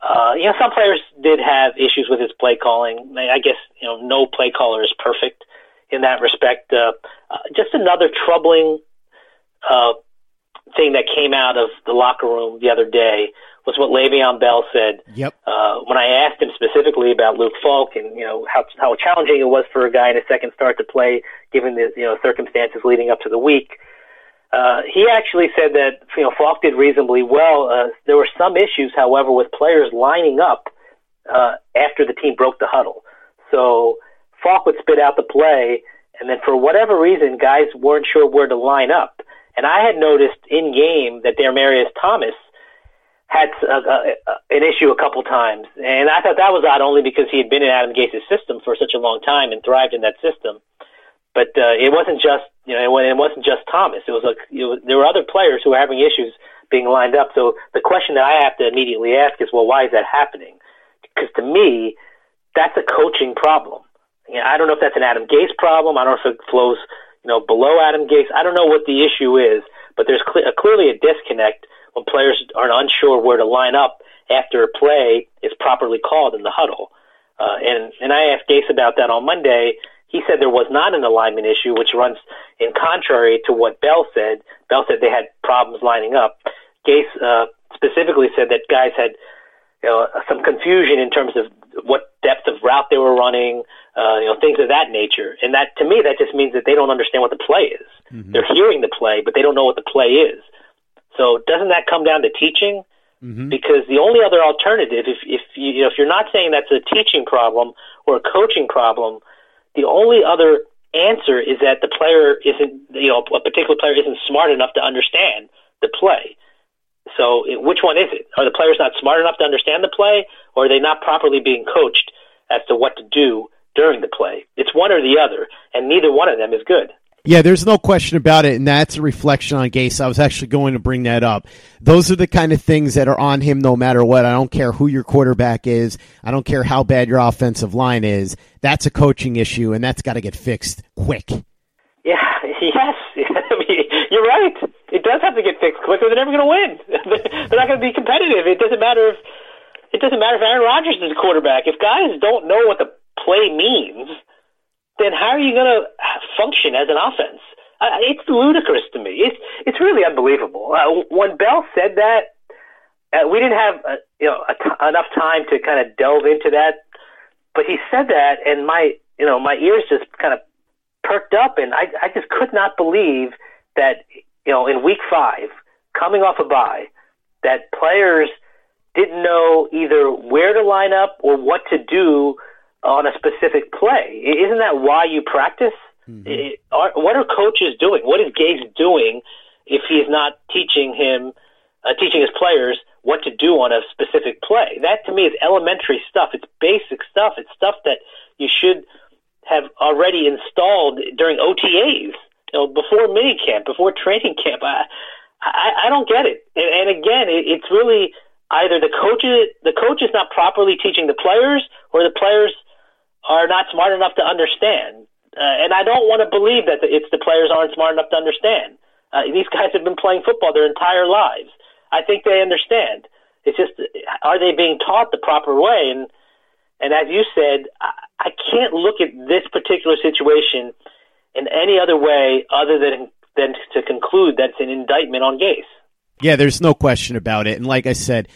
Uh, you know, some players did have issues with his play calling. I guess you know no play caller is perfect in that respect. Uh, uh, just another troubling uh, thing that came out of the locker room the other day was what Le'Veon Bell said. Yep. Uh, when I asked him specifically about Luke Falk and you know how how challenging it was for a guy in a second start to play, given the you know circumstances leading up to the week, uh, he actually said that you know Falk did reasonably well. Uh, there were some issues, however, with players lining up uh, after the team broke the huddle. So Falk would spit out the play, and then for whatever reason, guys weren't sure where to line up. And I had noticed in game that Demaryius Thomas had a, a, a, an issue a couple times, and I thought that was odd only because he had been in Adam Gase's system for such a long time and thrived in that system. But uh, it wasn't just you know it wasn't just Thomas. It was like it was, there were other players who were having issues being lined up. So the question that I have to immediately ask is, well, why is that happening? Because to me, that's a coaching problem. You know, I don't know if that's an Adam Gase problem. I don't know if it flows you know below Adam Gase. I don't know what the issue is, but there's cl- uh, clearly a disconnect when players are unsure where to line up after a play is properly called in the huddle. Uh, and and I asked Gase about that on Monday. He said there was not an alignment issue, which runs in contrary to what Bell said. Bell said they had problems lining up. Gase uh, specifically said that guys had you know, some confusion in terms of what depth of route they were running, uh, you know, things of that nature. And that, to me, that just means that they don't understand what the play is. Mm-hmm. They're hearing the play, but they don't know what the play is. So doesn't that come down to teaching? Mm-hmm. Because the only other alternative, if if you, you know, if you're not saying that's a teaching problem or a coaching problem, the only other answer is that the player isn't, you know, a particular player isn't smart enough to understand the play. So, it, which one is it? Are the players not smart enough to understand the play, or are they not properly being coached as to what to do during the play? It's one or the other, and neither one of them is good. Yeah, there's no question about it, and that's a reflection on Gase. I was actually going to bring that up. Those are the kind of things that are on him no matter what. I don't care who your quarterback is. I don't care how bad your offensive line is. That's a coaching issue, and that's got to get fixed quick. Yeah, (laughs) yes. (laughs) You're right. It does have to get fixed quick, or they're never going to win. (laughs) they're not going to be competitive. It doesn't matter if it doesn't matter if Aaron Rodgers is a quarterback. If guys don't know what the play means – then how are you going to function as an offense? Uh, it's ludicrous to me. It's it's really unbelievable. Uh, when Bell said that, uh, we didn't have uh, you know enough time to kind of delve into that. But he said that, and my you know my ears just kind of perked up, and I I just could not believe that you know in week five, coming off a bye, that players didn't know either where to line up or what to do on a specific play. Isn't that why you practice? Mm-hmm. It, are, what are coaches doing? What is Gase doing if he is not teaching him, uh, teaching his players what to do on a specific play? That to me is elementary stuff. It's basic stuff. It's stuff that you should have already installed during OTAs, you know, before mini camp, before training camp. I, I, I don't get it. And, and again, it, it's really either the coach, the coach is not properly teaching the players, or the players are not smart enough to understand. Uh, and I don't want to believe that it's the players aren't smart enough to understand. Uh, these guys have been playing football their entire lives. I think they understand. It's just, are they being taught the proper way? And and as you said, I, I can't look at this particular situation in any other way other than than to conclude that it's an indictment on Gase. Yeah, there's no question about it. And like I said,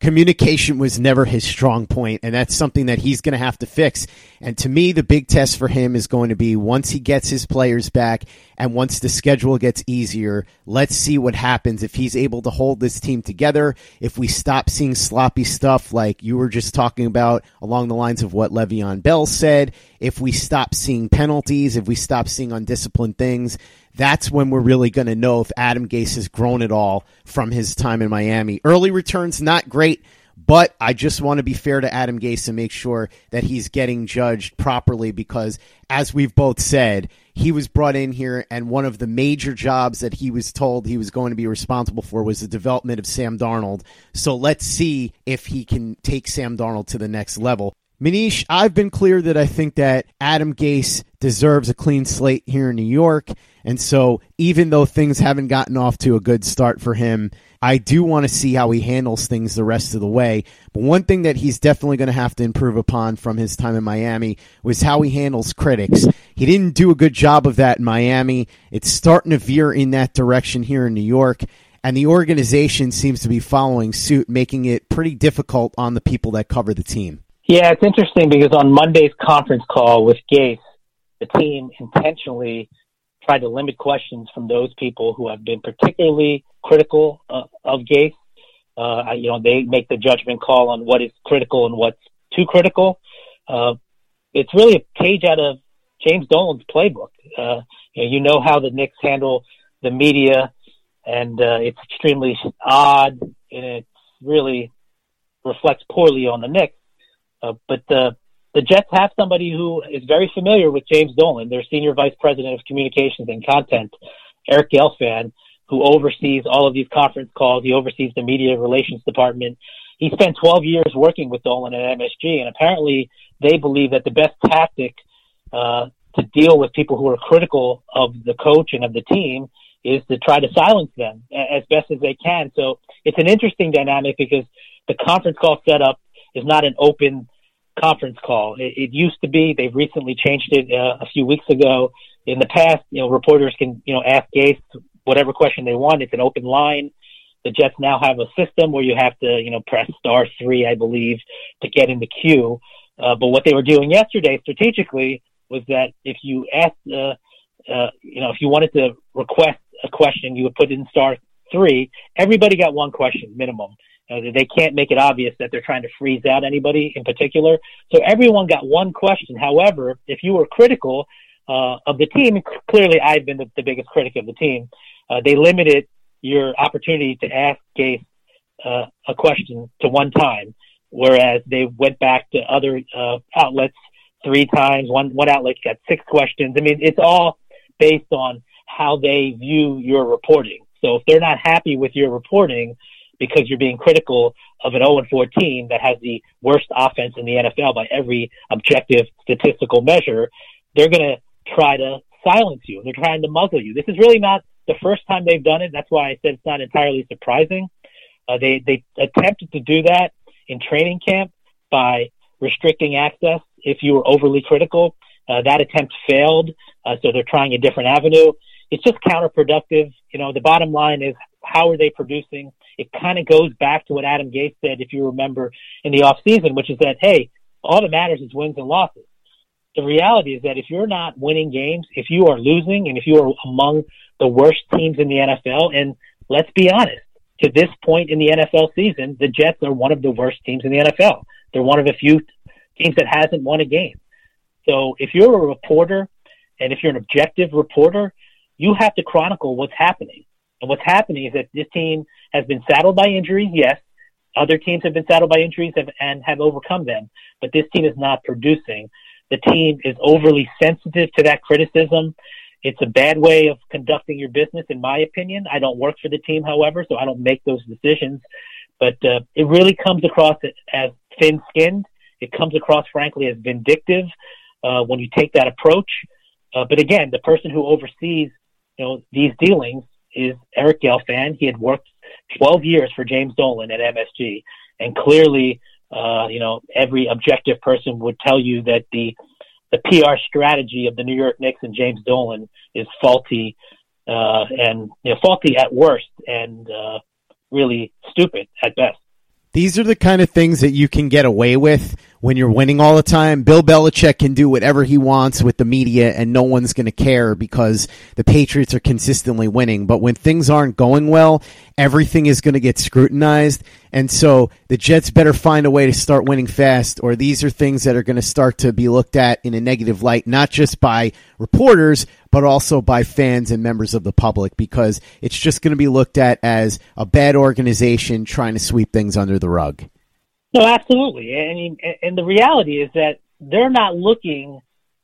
communication was never his strong point, and that's something that he's going to have to fix. And to me, the big test for him is going to be once he gets his players back and once the schedule gets easier, let's see what happens if he's able to hold this team together. If we stop seeing sloppy stuff like you were just talking about along the lines of what Le'Veon Bell said, if we stop seeing penalties, if we stop seeing undisciplined things, that's when we're really going to know if Adam Gase has grown at all from his time in Miami. Early returns, not great, but I just want to be fair to Adam Gase and make sure that he's getting judged properly because, as we've both said, he was brought in here, and one of the major jobs that he was told he was going to be responsible for was the development of Sam Darnold. So let's see if he can take Sam Darnold to the next level. Manish, I've been clear that I think that Adam Gase deserves a clean slate here in New York. And so, even though things haven't gotten off to a good start for him, I do want to see how he handles things the rest of the way. But one thing that he's definitely going to have to improve upon from his time in Miami was how he handles critics. He didn't do a good job of that in Miami. It's starting to veer in that direction here in New York. And the organization seems to be following suit, making it pretty difficult on the people that cover the team. Yeah, it's interesting because on Monday's conference call with Gase, the team intentionally tried to limit questions from those people who have been particularly critical uh, of Gase. Uh, you know, they make the judgment call on what is critical and what's too critical. Uh, it's really a page out of James Dolan's playbook. Uh, you, know, you know how the Knicks handle the media, and uh, it's extremely odd, and it really reflects poorly on the Knicks. Uh, but the the Jets have somebody who is very familiar with James Dolan, their senior vice president of communications and content, Eric Gelfand, who oversees all of these conference calls. He oversees the media relations department. He spent 12 years working with Dolan at MSG, and apparently they believe that the best tactic uh, to deal with people who are critical of the coach and of the team is to try to silence them as best as they can. So it's an interesting dynamic because the conference call setup is not an open conference call. It, it used to be. They've recently changed it uh, a few weeks ago. In the past, you know, reporters can you know ask Gase whatever question they want. It's an open line. The Jets now have a system where you have to you know press star three, I believe, to get in the queue. Uh, but what they were doing yesterday strategically was that if you asked, uh, uh, you know, if you wanted to request a question, you would put in star three. Everybody got one question minimum. Uh, they can't make it obvious that they're trying to freeze out anybody in particular. So everyone got one question. However, if you were critical uh, of the team, clearly I've been the, the biggest critic of the team. Uh, they limited your opportunity to ask Gase uh, a question to one time, whereas they went back to other uh, outlets three times. One one outlet got six questions. I mean, it's all based on how they view your reporting. So if they're not happy with your reporting, because you're being critical of an 0 4 team that has the worst offense in the NFL by every objective statistical measure, they're going to try to silence you. They're trying to muzzle you. This is really not the first time they've done it. That's why I said it's not entirely surprising. Uh, they they attempted to do that in training camp by restricting access if you were overly critical. Uh, that attempt failed, uh, so they're trying a different avenue. It's just counterproductive. You know, the bottom line is how are they producing? It kind of goes back to what Adam Gase said, if you remember, in the off season, which is that, hey, all that matters is wins and losses. The reality is that if you're not winning games, if you are losing, and if you are among the worst teams in the NFL, and let's be honest, to this point in the NFL season, the Jets are one of the worst teams in the NFL. They're one of a few teams that hasn't won a game. So if you're a reporter and if you're an objective reporter, you have to chronicle what's happening. And what's happening is that this team has been saddled by injuries, yes. Other teams have been saddled by injuries and have overcome them, but this team is not producing. The team is overly sensitive to that criticism. It's a bad way of conducting your business, in my opinion. I don't work for the team, however, so I don't make those decisions. But uh, it really comes across as thin-skinned. It comes across, frankly, as vindictive uh, when you take that approach. Uh, but again, the person who oversees, you know, these dealings is Eric Gelfand. He had worked 12 years for James Dolan at MSG, and clearly, uh, you know, every objective person would tell you that the the PR strategy of the New York Knicks and James Dolan is faulty, uh, and you know, faulty at worst, and uh, really stupid at best. These are the kind of things that you can get away with when you're winning all the time. Bill Belichick can do whatever he wants with the media and no one's going to care because the Patriots are consistently winning. But when things aren't going well, everything is going to get scrutinized. And so the Jets better find a way to start winning fast or these are things that are going to start to be looked at in a negative light, not just by reporters, but also by fans and members of the public because it's just going to be looked at as a bad organization trying to sweep things under the rug. No, absolutely. I mean, and the reality is that they're not looking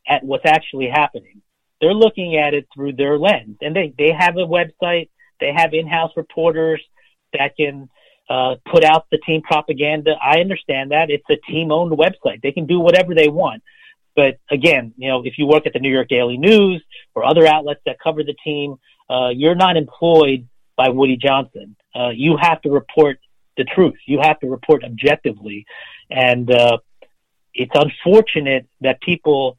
at what's actually happening. They're looking at it through their lens, and they they have a website. They have in-house reporters that can uh, put out the team propaganda. I understand that it's a team-owned website; they can do whatever they want. But again, you know, if you work at the New York Daily News or other outlets that cover the team, uh, you're not employed by Woody Johnson. Uh, you have to report the truth. You have to report objectively, and uh, it's unfortunate that people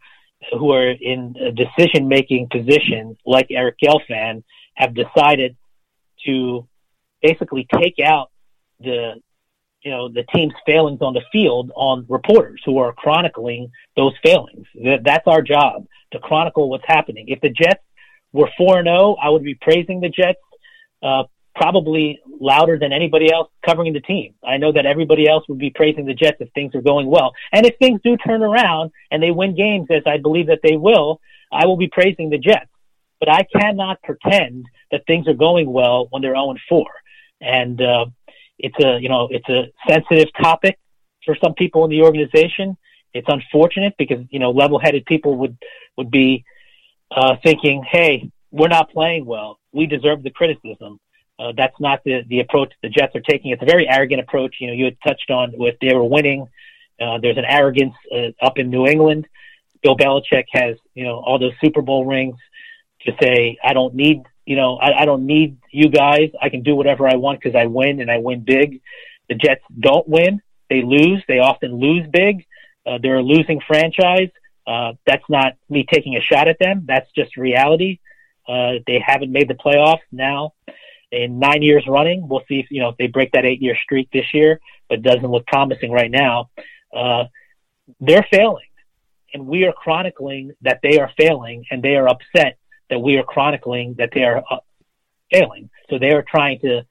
who are in a decision-making position, like Eric Gelfand, have decided to basically take out the you know the team's failings on the field on reporters who are chronicling those failings. That's our job to chronicle what's happening. If the Jets were four and zero, I would be praising the Jets uh, probably louder than anybody else covering the team. I know that everybody else would be praising the Jets if things are going well, and if things do turn around and they win games, as I believe that they will, I will be praising the Jets. But I cannot pretend that things are going well when they're zero and four, and uh, it's a you know it's a sensitive topic for some people in the organization. It's unfortunate because you know level-headed people would would be uh, thinking, "Hey, we're not playing well. We deserve the criticism." Uh, that's not the the approach the Jets are taking. It's a very arrogant approach. You know, you had touched on with they were winning. Uh, there's an arrogance uh, up in New England. Bill Belichick has you know all those Super Bowl rings to say, "I don't need you know, I, I don't need you guys. I can do whatever I want because I win and I win big. The Jets don't win. They lose. They often lose big. Uh, they're a losing franchise. Uh, that's not me taking a shot at them. That's just reality. Uh, they haven't made the playoffs now in nine years running. We'll see if, you know, if they break that eight year streak this year, but it doesn't look promising right now. Uh, they're failing and we are chronicling that they are failing and they are upset that we are chronicling that they are uh, failing. So they are trying to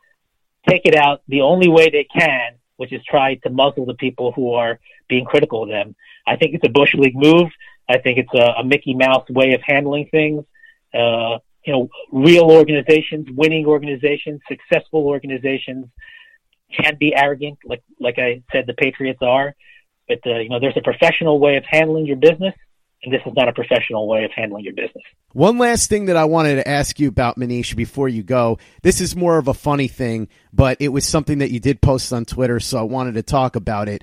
take it out the only way they can, which is try to muzzle the people who are being critical of them. I think it's a Bush League move. I think it's a, a Mickey Mouse way of handling things. Uh, you know, real organizations, winning organizations, successful organizations can be arrogant, like like I said, the Patriots are. But uh, you know, there's a professional way of handling your business, and this is not a professional way of handling your business. One last thing that I wanted to ask you about, Manish, before you go. This is more of a funny thing, but it was something that you did post on Twitter, so I wanted to talk about it.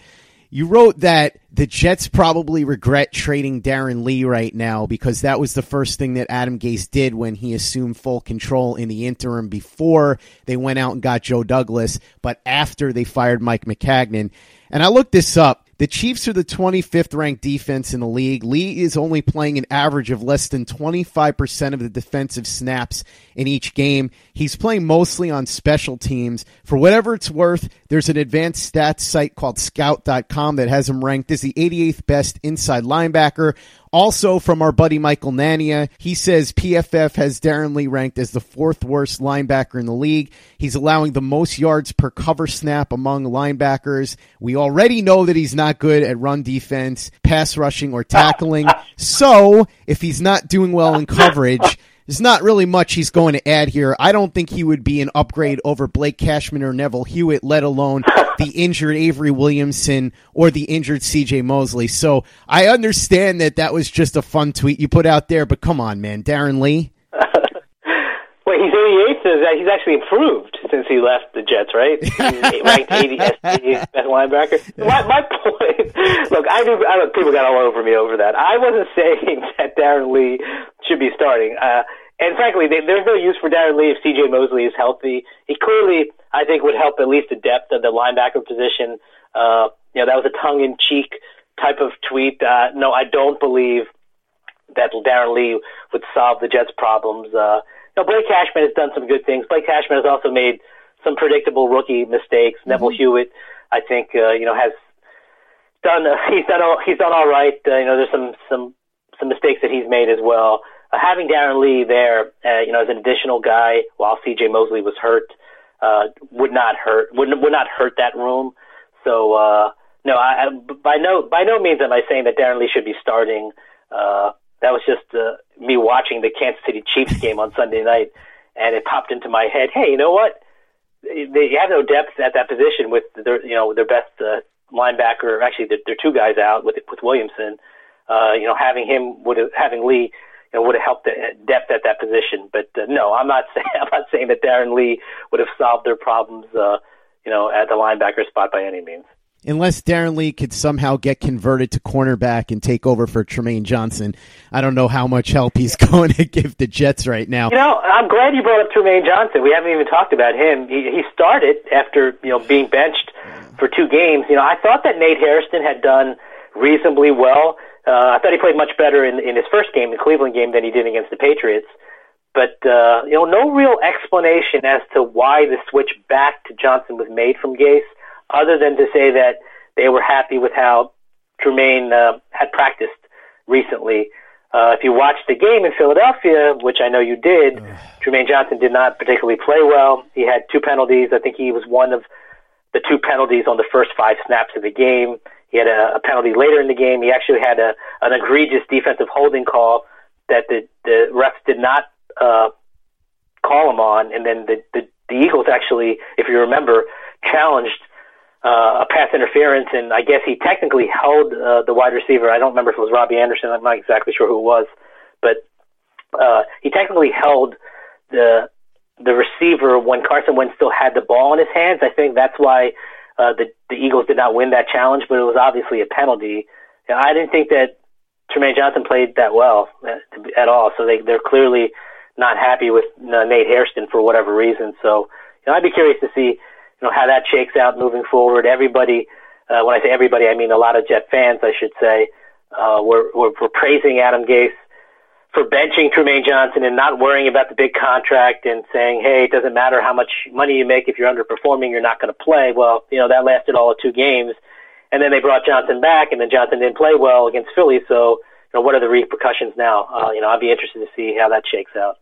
You wrote that the Jets probably regret trading Darron Lee right now because that was the first thing that Adam Gase did when he assumed full control in the interim before they went out and got Joe Douglas, but after they fired Mike Maccagnan. And I looked this up. The Chiefs are the 25th ranked defense in the league. Lee is only playing an average of less than 25% of the defensive snaps in each game. He's playing mostly on special teams. For whatever it's worth, there's an advanced stats site called scout.com that has him ranked as the 88th best inside linebacker. Also, from our buddy Michael Nania, he says PFF has Darron Lee ranked as the fourth worst linebacker in the league. He's allowing the most yards per cover snap among linebackers. We already know that he's not good at run defense, pass rushing, or tackling. (laughs) So, if he's not doing well in coverage, there's not really much he's going to add here. I don't think he would be an upgrade over Blake Cashman or Neville Hewitt, let alone (laughs) the injured Avery Williamson or the injured CJ Mosley. So I understand that that was just a fun tweet you put out there, but come on, man. Darron Lee? (laughs) Wait, he's 88th. He's actually improved since he left the Jets, right? He's ranked 80th (laughs) best linebacker. My, my point, look, I do. I, look, people got all over me over that. I wasn't saying that Darron Lee should be starting. Uh, and frankly, they, there's no use for Darron Lee if C.J. Mosley is healthy. He clearly, I think, would help at least the depth of the linebacker position. Uh, you know, that was a tongue-in-cheek type of tweet. Uh, no, I don't believe that Darron Lee would solve the Jets' problems. Uh, know, Blake Cashman has done some good things. Blake Cashman has also made some predictable rookie mistakes. Mm-hmm. Neville Hewitt, I think, uh, you know, has done uh, (laughs) he's done all, he's done all right. Uh, you know, there's some some some mistakes that he's made as well. Uh, having Darron Lee there, uh, you know, as an additional guy while C.J. Mosley was hurt, uh, would not hurt would would not hurt that room. So uh, no, I, I by no by no means am I saying that Darron Lee should be starting. Uh, that was just uh, me watching the Kansas City Chiefs (laughs) game on Sunday night, and it popped into my head. Hey, you know what? They have no depth at that position with their you know their best uh, linebacker. Actually, their, their two guys out with with Williamson. Uh, you know, having him would have having Lee you know, would have helped the depth at that position. But uh, no, I'm not (laughs) saying I'm not saying that Darron Lee would have solved their problems. Uh, you know, at the linebacker spot by any means. Unless Darron Lee could somehow get converted to cornerback and take over for Trumaine Johnson, I don't know how much help he's (laughs) going to give the Jets right now. You know, I'm glad you brought up Trumaine Johnson. We haven't even talked about him. He, he started after you know being benched for two games. You know, I thought that Nate Hairston had done reasonably well. Uh, I thought he played much better in, in his first game, the Cleveland game, than he did against the Patriots. But uh, you know, no real explanation as to why the switch back to Johnson was made from Gase, other than to say that they were happy with how Trumaine uh, had practiced recently. Uh, if you watched the game in Philadelphia, which I know you did, Trumaine Johnson did not particularly play well. He had two penalties. I think he was one of the two penalties on the first five snaps of the game. He had a, a penalty later in the game. He actually had a, an egregious defensive holding call that the, the refs did not uh, call him on, and then the, the the Eagles actually, if you remember, challenged uh, a pass interference, and I guess he technically held uh, the wide receiver. I don't remember if it was Robby Anderson. I'm not exactly sure who it was, but uh, he technically held the the receiver when Carson Wentz still had the ball in his hands. I think that's why uh, the the Eagles did not win that challenge, but it was obviously a penalty. You know, I didn't think that Trumaine Johnson played that well at, at all, so they they're clearly not happy with uh, Nate Hairston for whatever reason. So you know, I'd be curious to see you know how that shakes out moving forward. Everybody, uh, when I say everybody, I mean a lot of Jet fans, I should say, uh, we're, we're we're praising Adam Gase for benching Trumaine Johnson and not worrying about the big contract and saying, hey, it doesn't matter how much money you make if you're underperforming, you're not going to play. Well, you know that lasted all of two games, and then they brought Johnson back, and then Johnson didn't play well against Philly. So, you know, what are the repercussions now? Uh, you know, I'd be interested to see how that shakes out.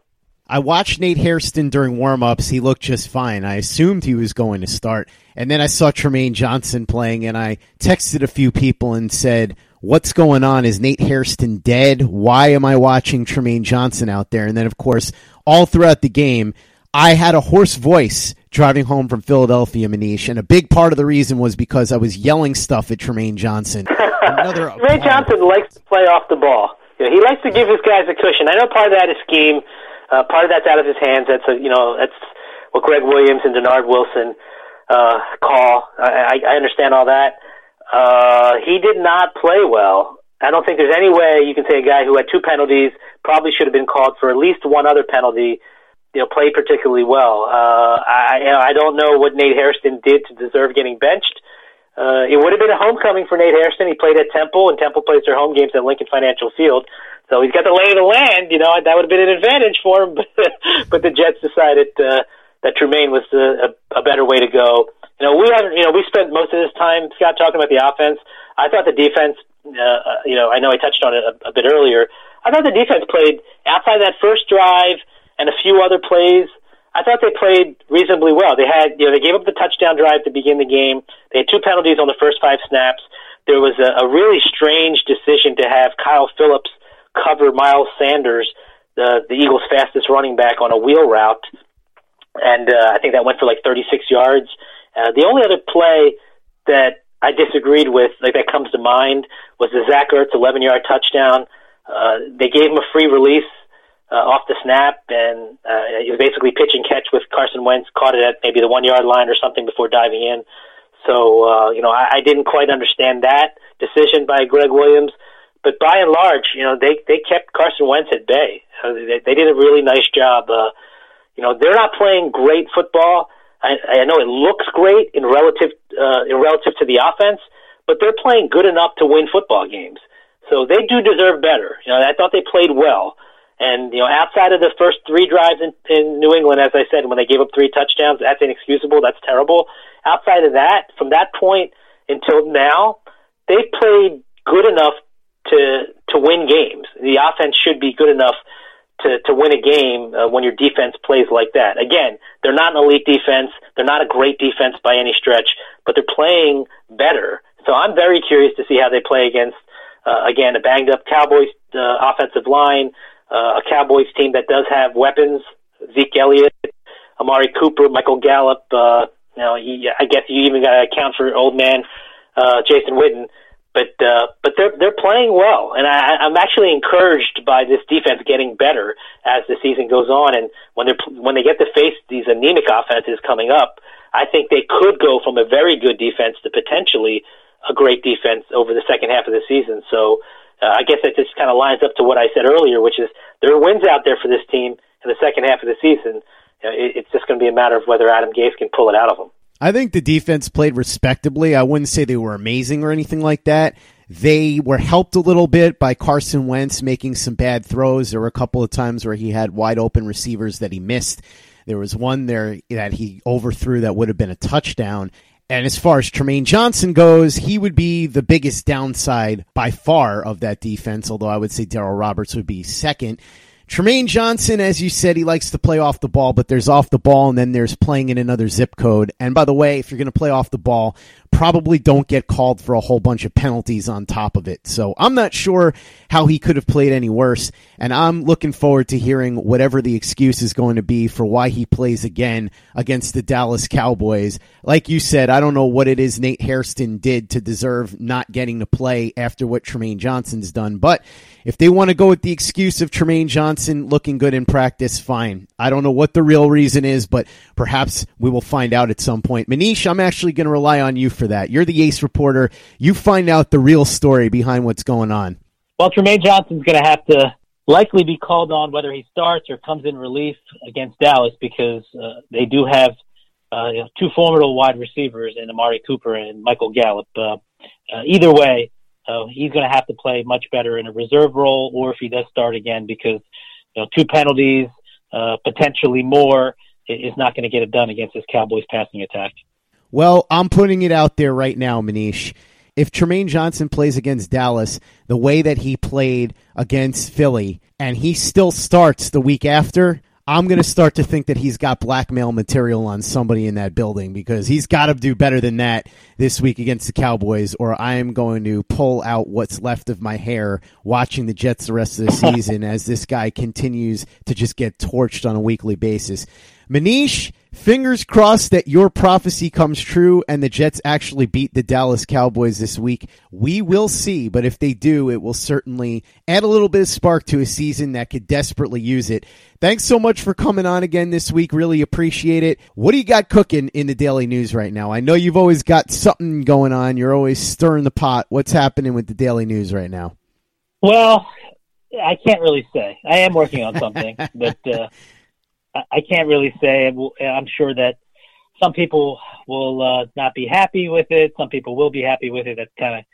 I watched Nate Hairston during warm-ups. He looked just fine. I assumed he was going to start. And then I saw Trumaine Johnson playing and I texted a few people and said, what's going on? Is Nate Hairston dead? Why am I watching Trumaine Johnson out there? And then, of course, all throughout the game, I had a hoarse voice driving home from Philadelphia, Manish, and a big part of the reason was because I was yelling stuff at Trumaine Johnson. (laughs) Another Trumaine Johnson likes to play off the ball. You know, he likes to give his guys a cushion. I know part of that is scheme. Uh, part of that's out of his hands. That's a, you know that's what Gregg Williams and Dennard Wilson uh, call. I, I understand all that. Uh, he did not play well. I don't think there's any way you can say a guy who had two penalties probably should have been called for at least one other penalty. You know, played particularly well. Uh, I you know, I don't know what Nate Hairston did to deserve getting benched. Uh, it would have been a homecoming for Nate Hairston. He played at Temple, and Temple plays their home games at Lincoln Financial Field. So he's got the lay of the land. You know that would have been an advantage for him, but, (laughs) but the Jets decided uh, that Trumaine was a, a, a better way to go. You know, we haven't. You know, we spent most of this time, Scott, talking about the offense. I thought the defense. Uh, you know, I know I touched on it a, a bit earlier. I thought the defense played outside that first drive and a few other plays. I thought they played reasonably well. They had, you know, they gave up the touchdown drive to begin the game. They had two penalties on the first five snaps. There was a, a really strange decision to have Kyle Phillips cover Miles Sanders, the the Eagles' fastest running back, on a wheel route, and uh, I think that went for like 36 yards. Uh, the only other play that I disagreed with, like that comes to mind, was the Zach Ertz 11-yard touchdown. Uh, they gave him a free release uh, off the snap, and uh, it was basically pitch and catch with Carson Wentz. Caught it at maybe the one-yard line or something before diving in. So uh, you know, I, I didn't quite understand that decision by Gregg Williams but by and large, you know, they they kept Carson Wentz at bay. Uh, they, they did a really nice job. Uh, you know, they're not playing great football. I, I know it looks great in relative uh, in relative to the offense, but they're playing good enough to win football games. So they do deserve better. You know, I thought they played well. And, you know, outside of the first three drives in, in New England, as I said, when they gave up three touchdowns, that's inexcusable. That's terrible. Outside of that, from that point until now, they played good enough to to win games. The offense should be good enough to to win a game uh, when your defense plays like that. Again, they're not an elite defense. They're not a great defense by any stretch, but they're playing better. So I'm very curious to see how they play against uh, again a banged up Cowboys uh, offensive line, uh, a Cowboys team that does have weapons. Zeke Elliott, Amari Cooper, Michael Gallup. Uh, you know, he, I guess you even got to account for old man uh, Jason Witten but uh, but they're they're playing well, and I, I'm actually encouraged by this defense getting better as the season goes on. And when they when they get to face these anemic offenses coming up, I think they could go from a very good defense to potentially a great defense over the second half of the season. So uh, I guess that just kind of lines up to what I said earlier, which is there are wins out there for this team in the second half of the season. Uh, it, it's just going to be a matter of whether Adam Gase can pull it out of them. I think the defense played respectably. I wouldn't say they were amazing or anything like that. They were helped a little bit by Carson Wentz making some bad throws. There were a couple of times where he had wide open receivers that he missed. There was one there that he overthrew that would have been a touchdown. And as far as Trumaine Johnson goes, he would be the biggest downside by far of that defense, although I would say Darryl Roberts would be second. Trumaine Johnson, as you said, he likes to play off the ball, but there's off the ball and then there's playing in another zip code. And by the way, if you're going to play off the ball, probably don't get called for a whole bunch of penalties on top of it. So I'm not sure how he could have played any worse. And I'm looking forward to hearing whatever the excuse is going to be for why he plays again against the Dallas Cowboys. Like you said, I don't know what it is Nate Hairston did to deserve not getting to play after what Trumaine Johnson's done. But if they want to go with the excuse of Trumaine Johnson looking good in practice, fine. I don't know what the real reason is, but perhaps we will find out at some point. Manish, I'm actually going to rely on you for that. You're the ace reporter. You find out the real story behind what's going on. Well, Trumaine Johnson's going to have to likely be called on whether he starts or comes in relief against Dallas because uh, they do have uh, you know, two formidable wide receivers in Amari Cooper and Michael Gallup. Uh, uh, either way, uh, he's going to have to play much better in a reserve role, or if he does start again, because you know two penalties, uh, potentially more, is not going to get it done against this Cowboys passing attack. Well, I'm putting it out there right now, Manish. If Trumaine Johnson plays against Dallas the way that he played against Philly, and he still starts the week after, I'm going to start to think that he's got blackmail material on somebody in that building because he's got to do better than that this week against the Cowboys, or I am going to pull out what's left of my hair watching the Jets the rest of the (laughs) season as this guy continues to just get torched on a weekly basis. Manish, fingers crossed that your prophecy comes true and the Jets actually beat the Dallas Cowboys this week. We will see, but if they do, it will certainly add a little bit of spark to a season that could desperately use it. Thanks so much for coming on again this week. Really appreciate it. What do you got cooking in the daily news right now? I know you've always got something going on. You're always stirring the pot. What's happening with the daily news right now? Well, I can't really say. I am working on something, (laughs) but uh, I can't really say. I'm sure that some people will uh, not be happy with it. Some people will be happy with it. That kind of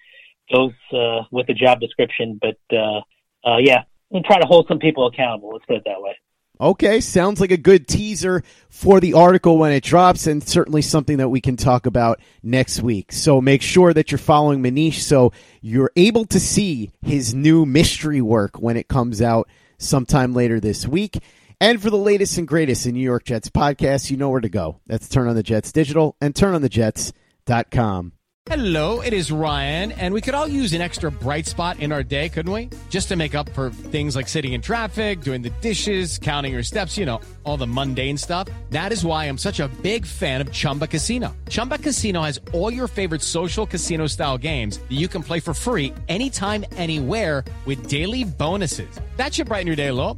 goes uh, with the job description. But uh, uh, yeah, and try to hold some people accountable. Let's put it that way. Okay, sounds like a good teaser for the article when it drops, and certainly something that we can talk about next week. So make sure that you're following Manish so you're able to see his new mystery work when it comes out sometime later this week. And for the latest and greatest in New York Jets podcasts, you know where to go. That's Turn on the Jets Digital and turnonthejets.com. Hello, it is Ryan, and we could all use an extra bright spot in our day, couldn't we? Just to make up for things like sitting in traffic, doing the dishes, counting your steps, you know, all the mundane stuff. That is why I'm such a big fan of Chumba Casino. Chumba Casino has all your favorite social casino style games that you can play for free anytime, anywhere with daily bonuses. That should brighten your day a little.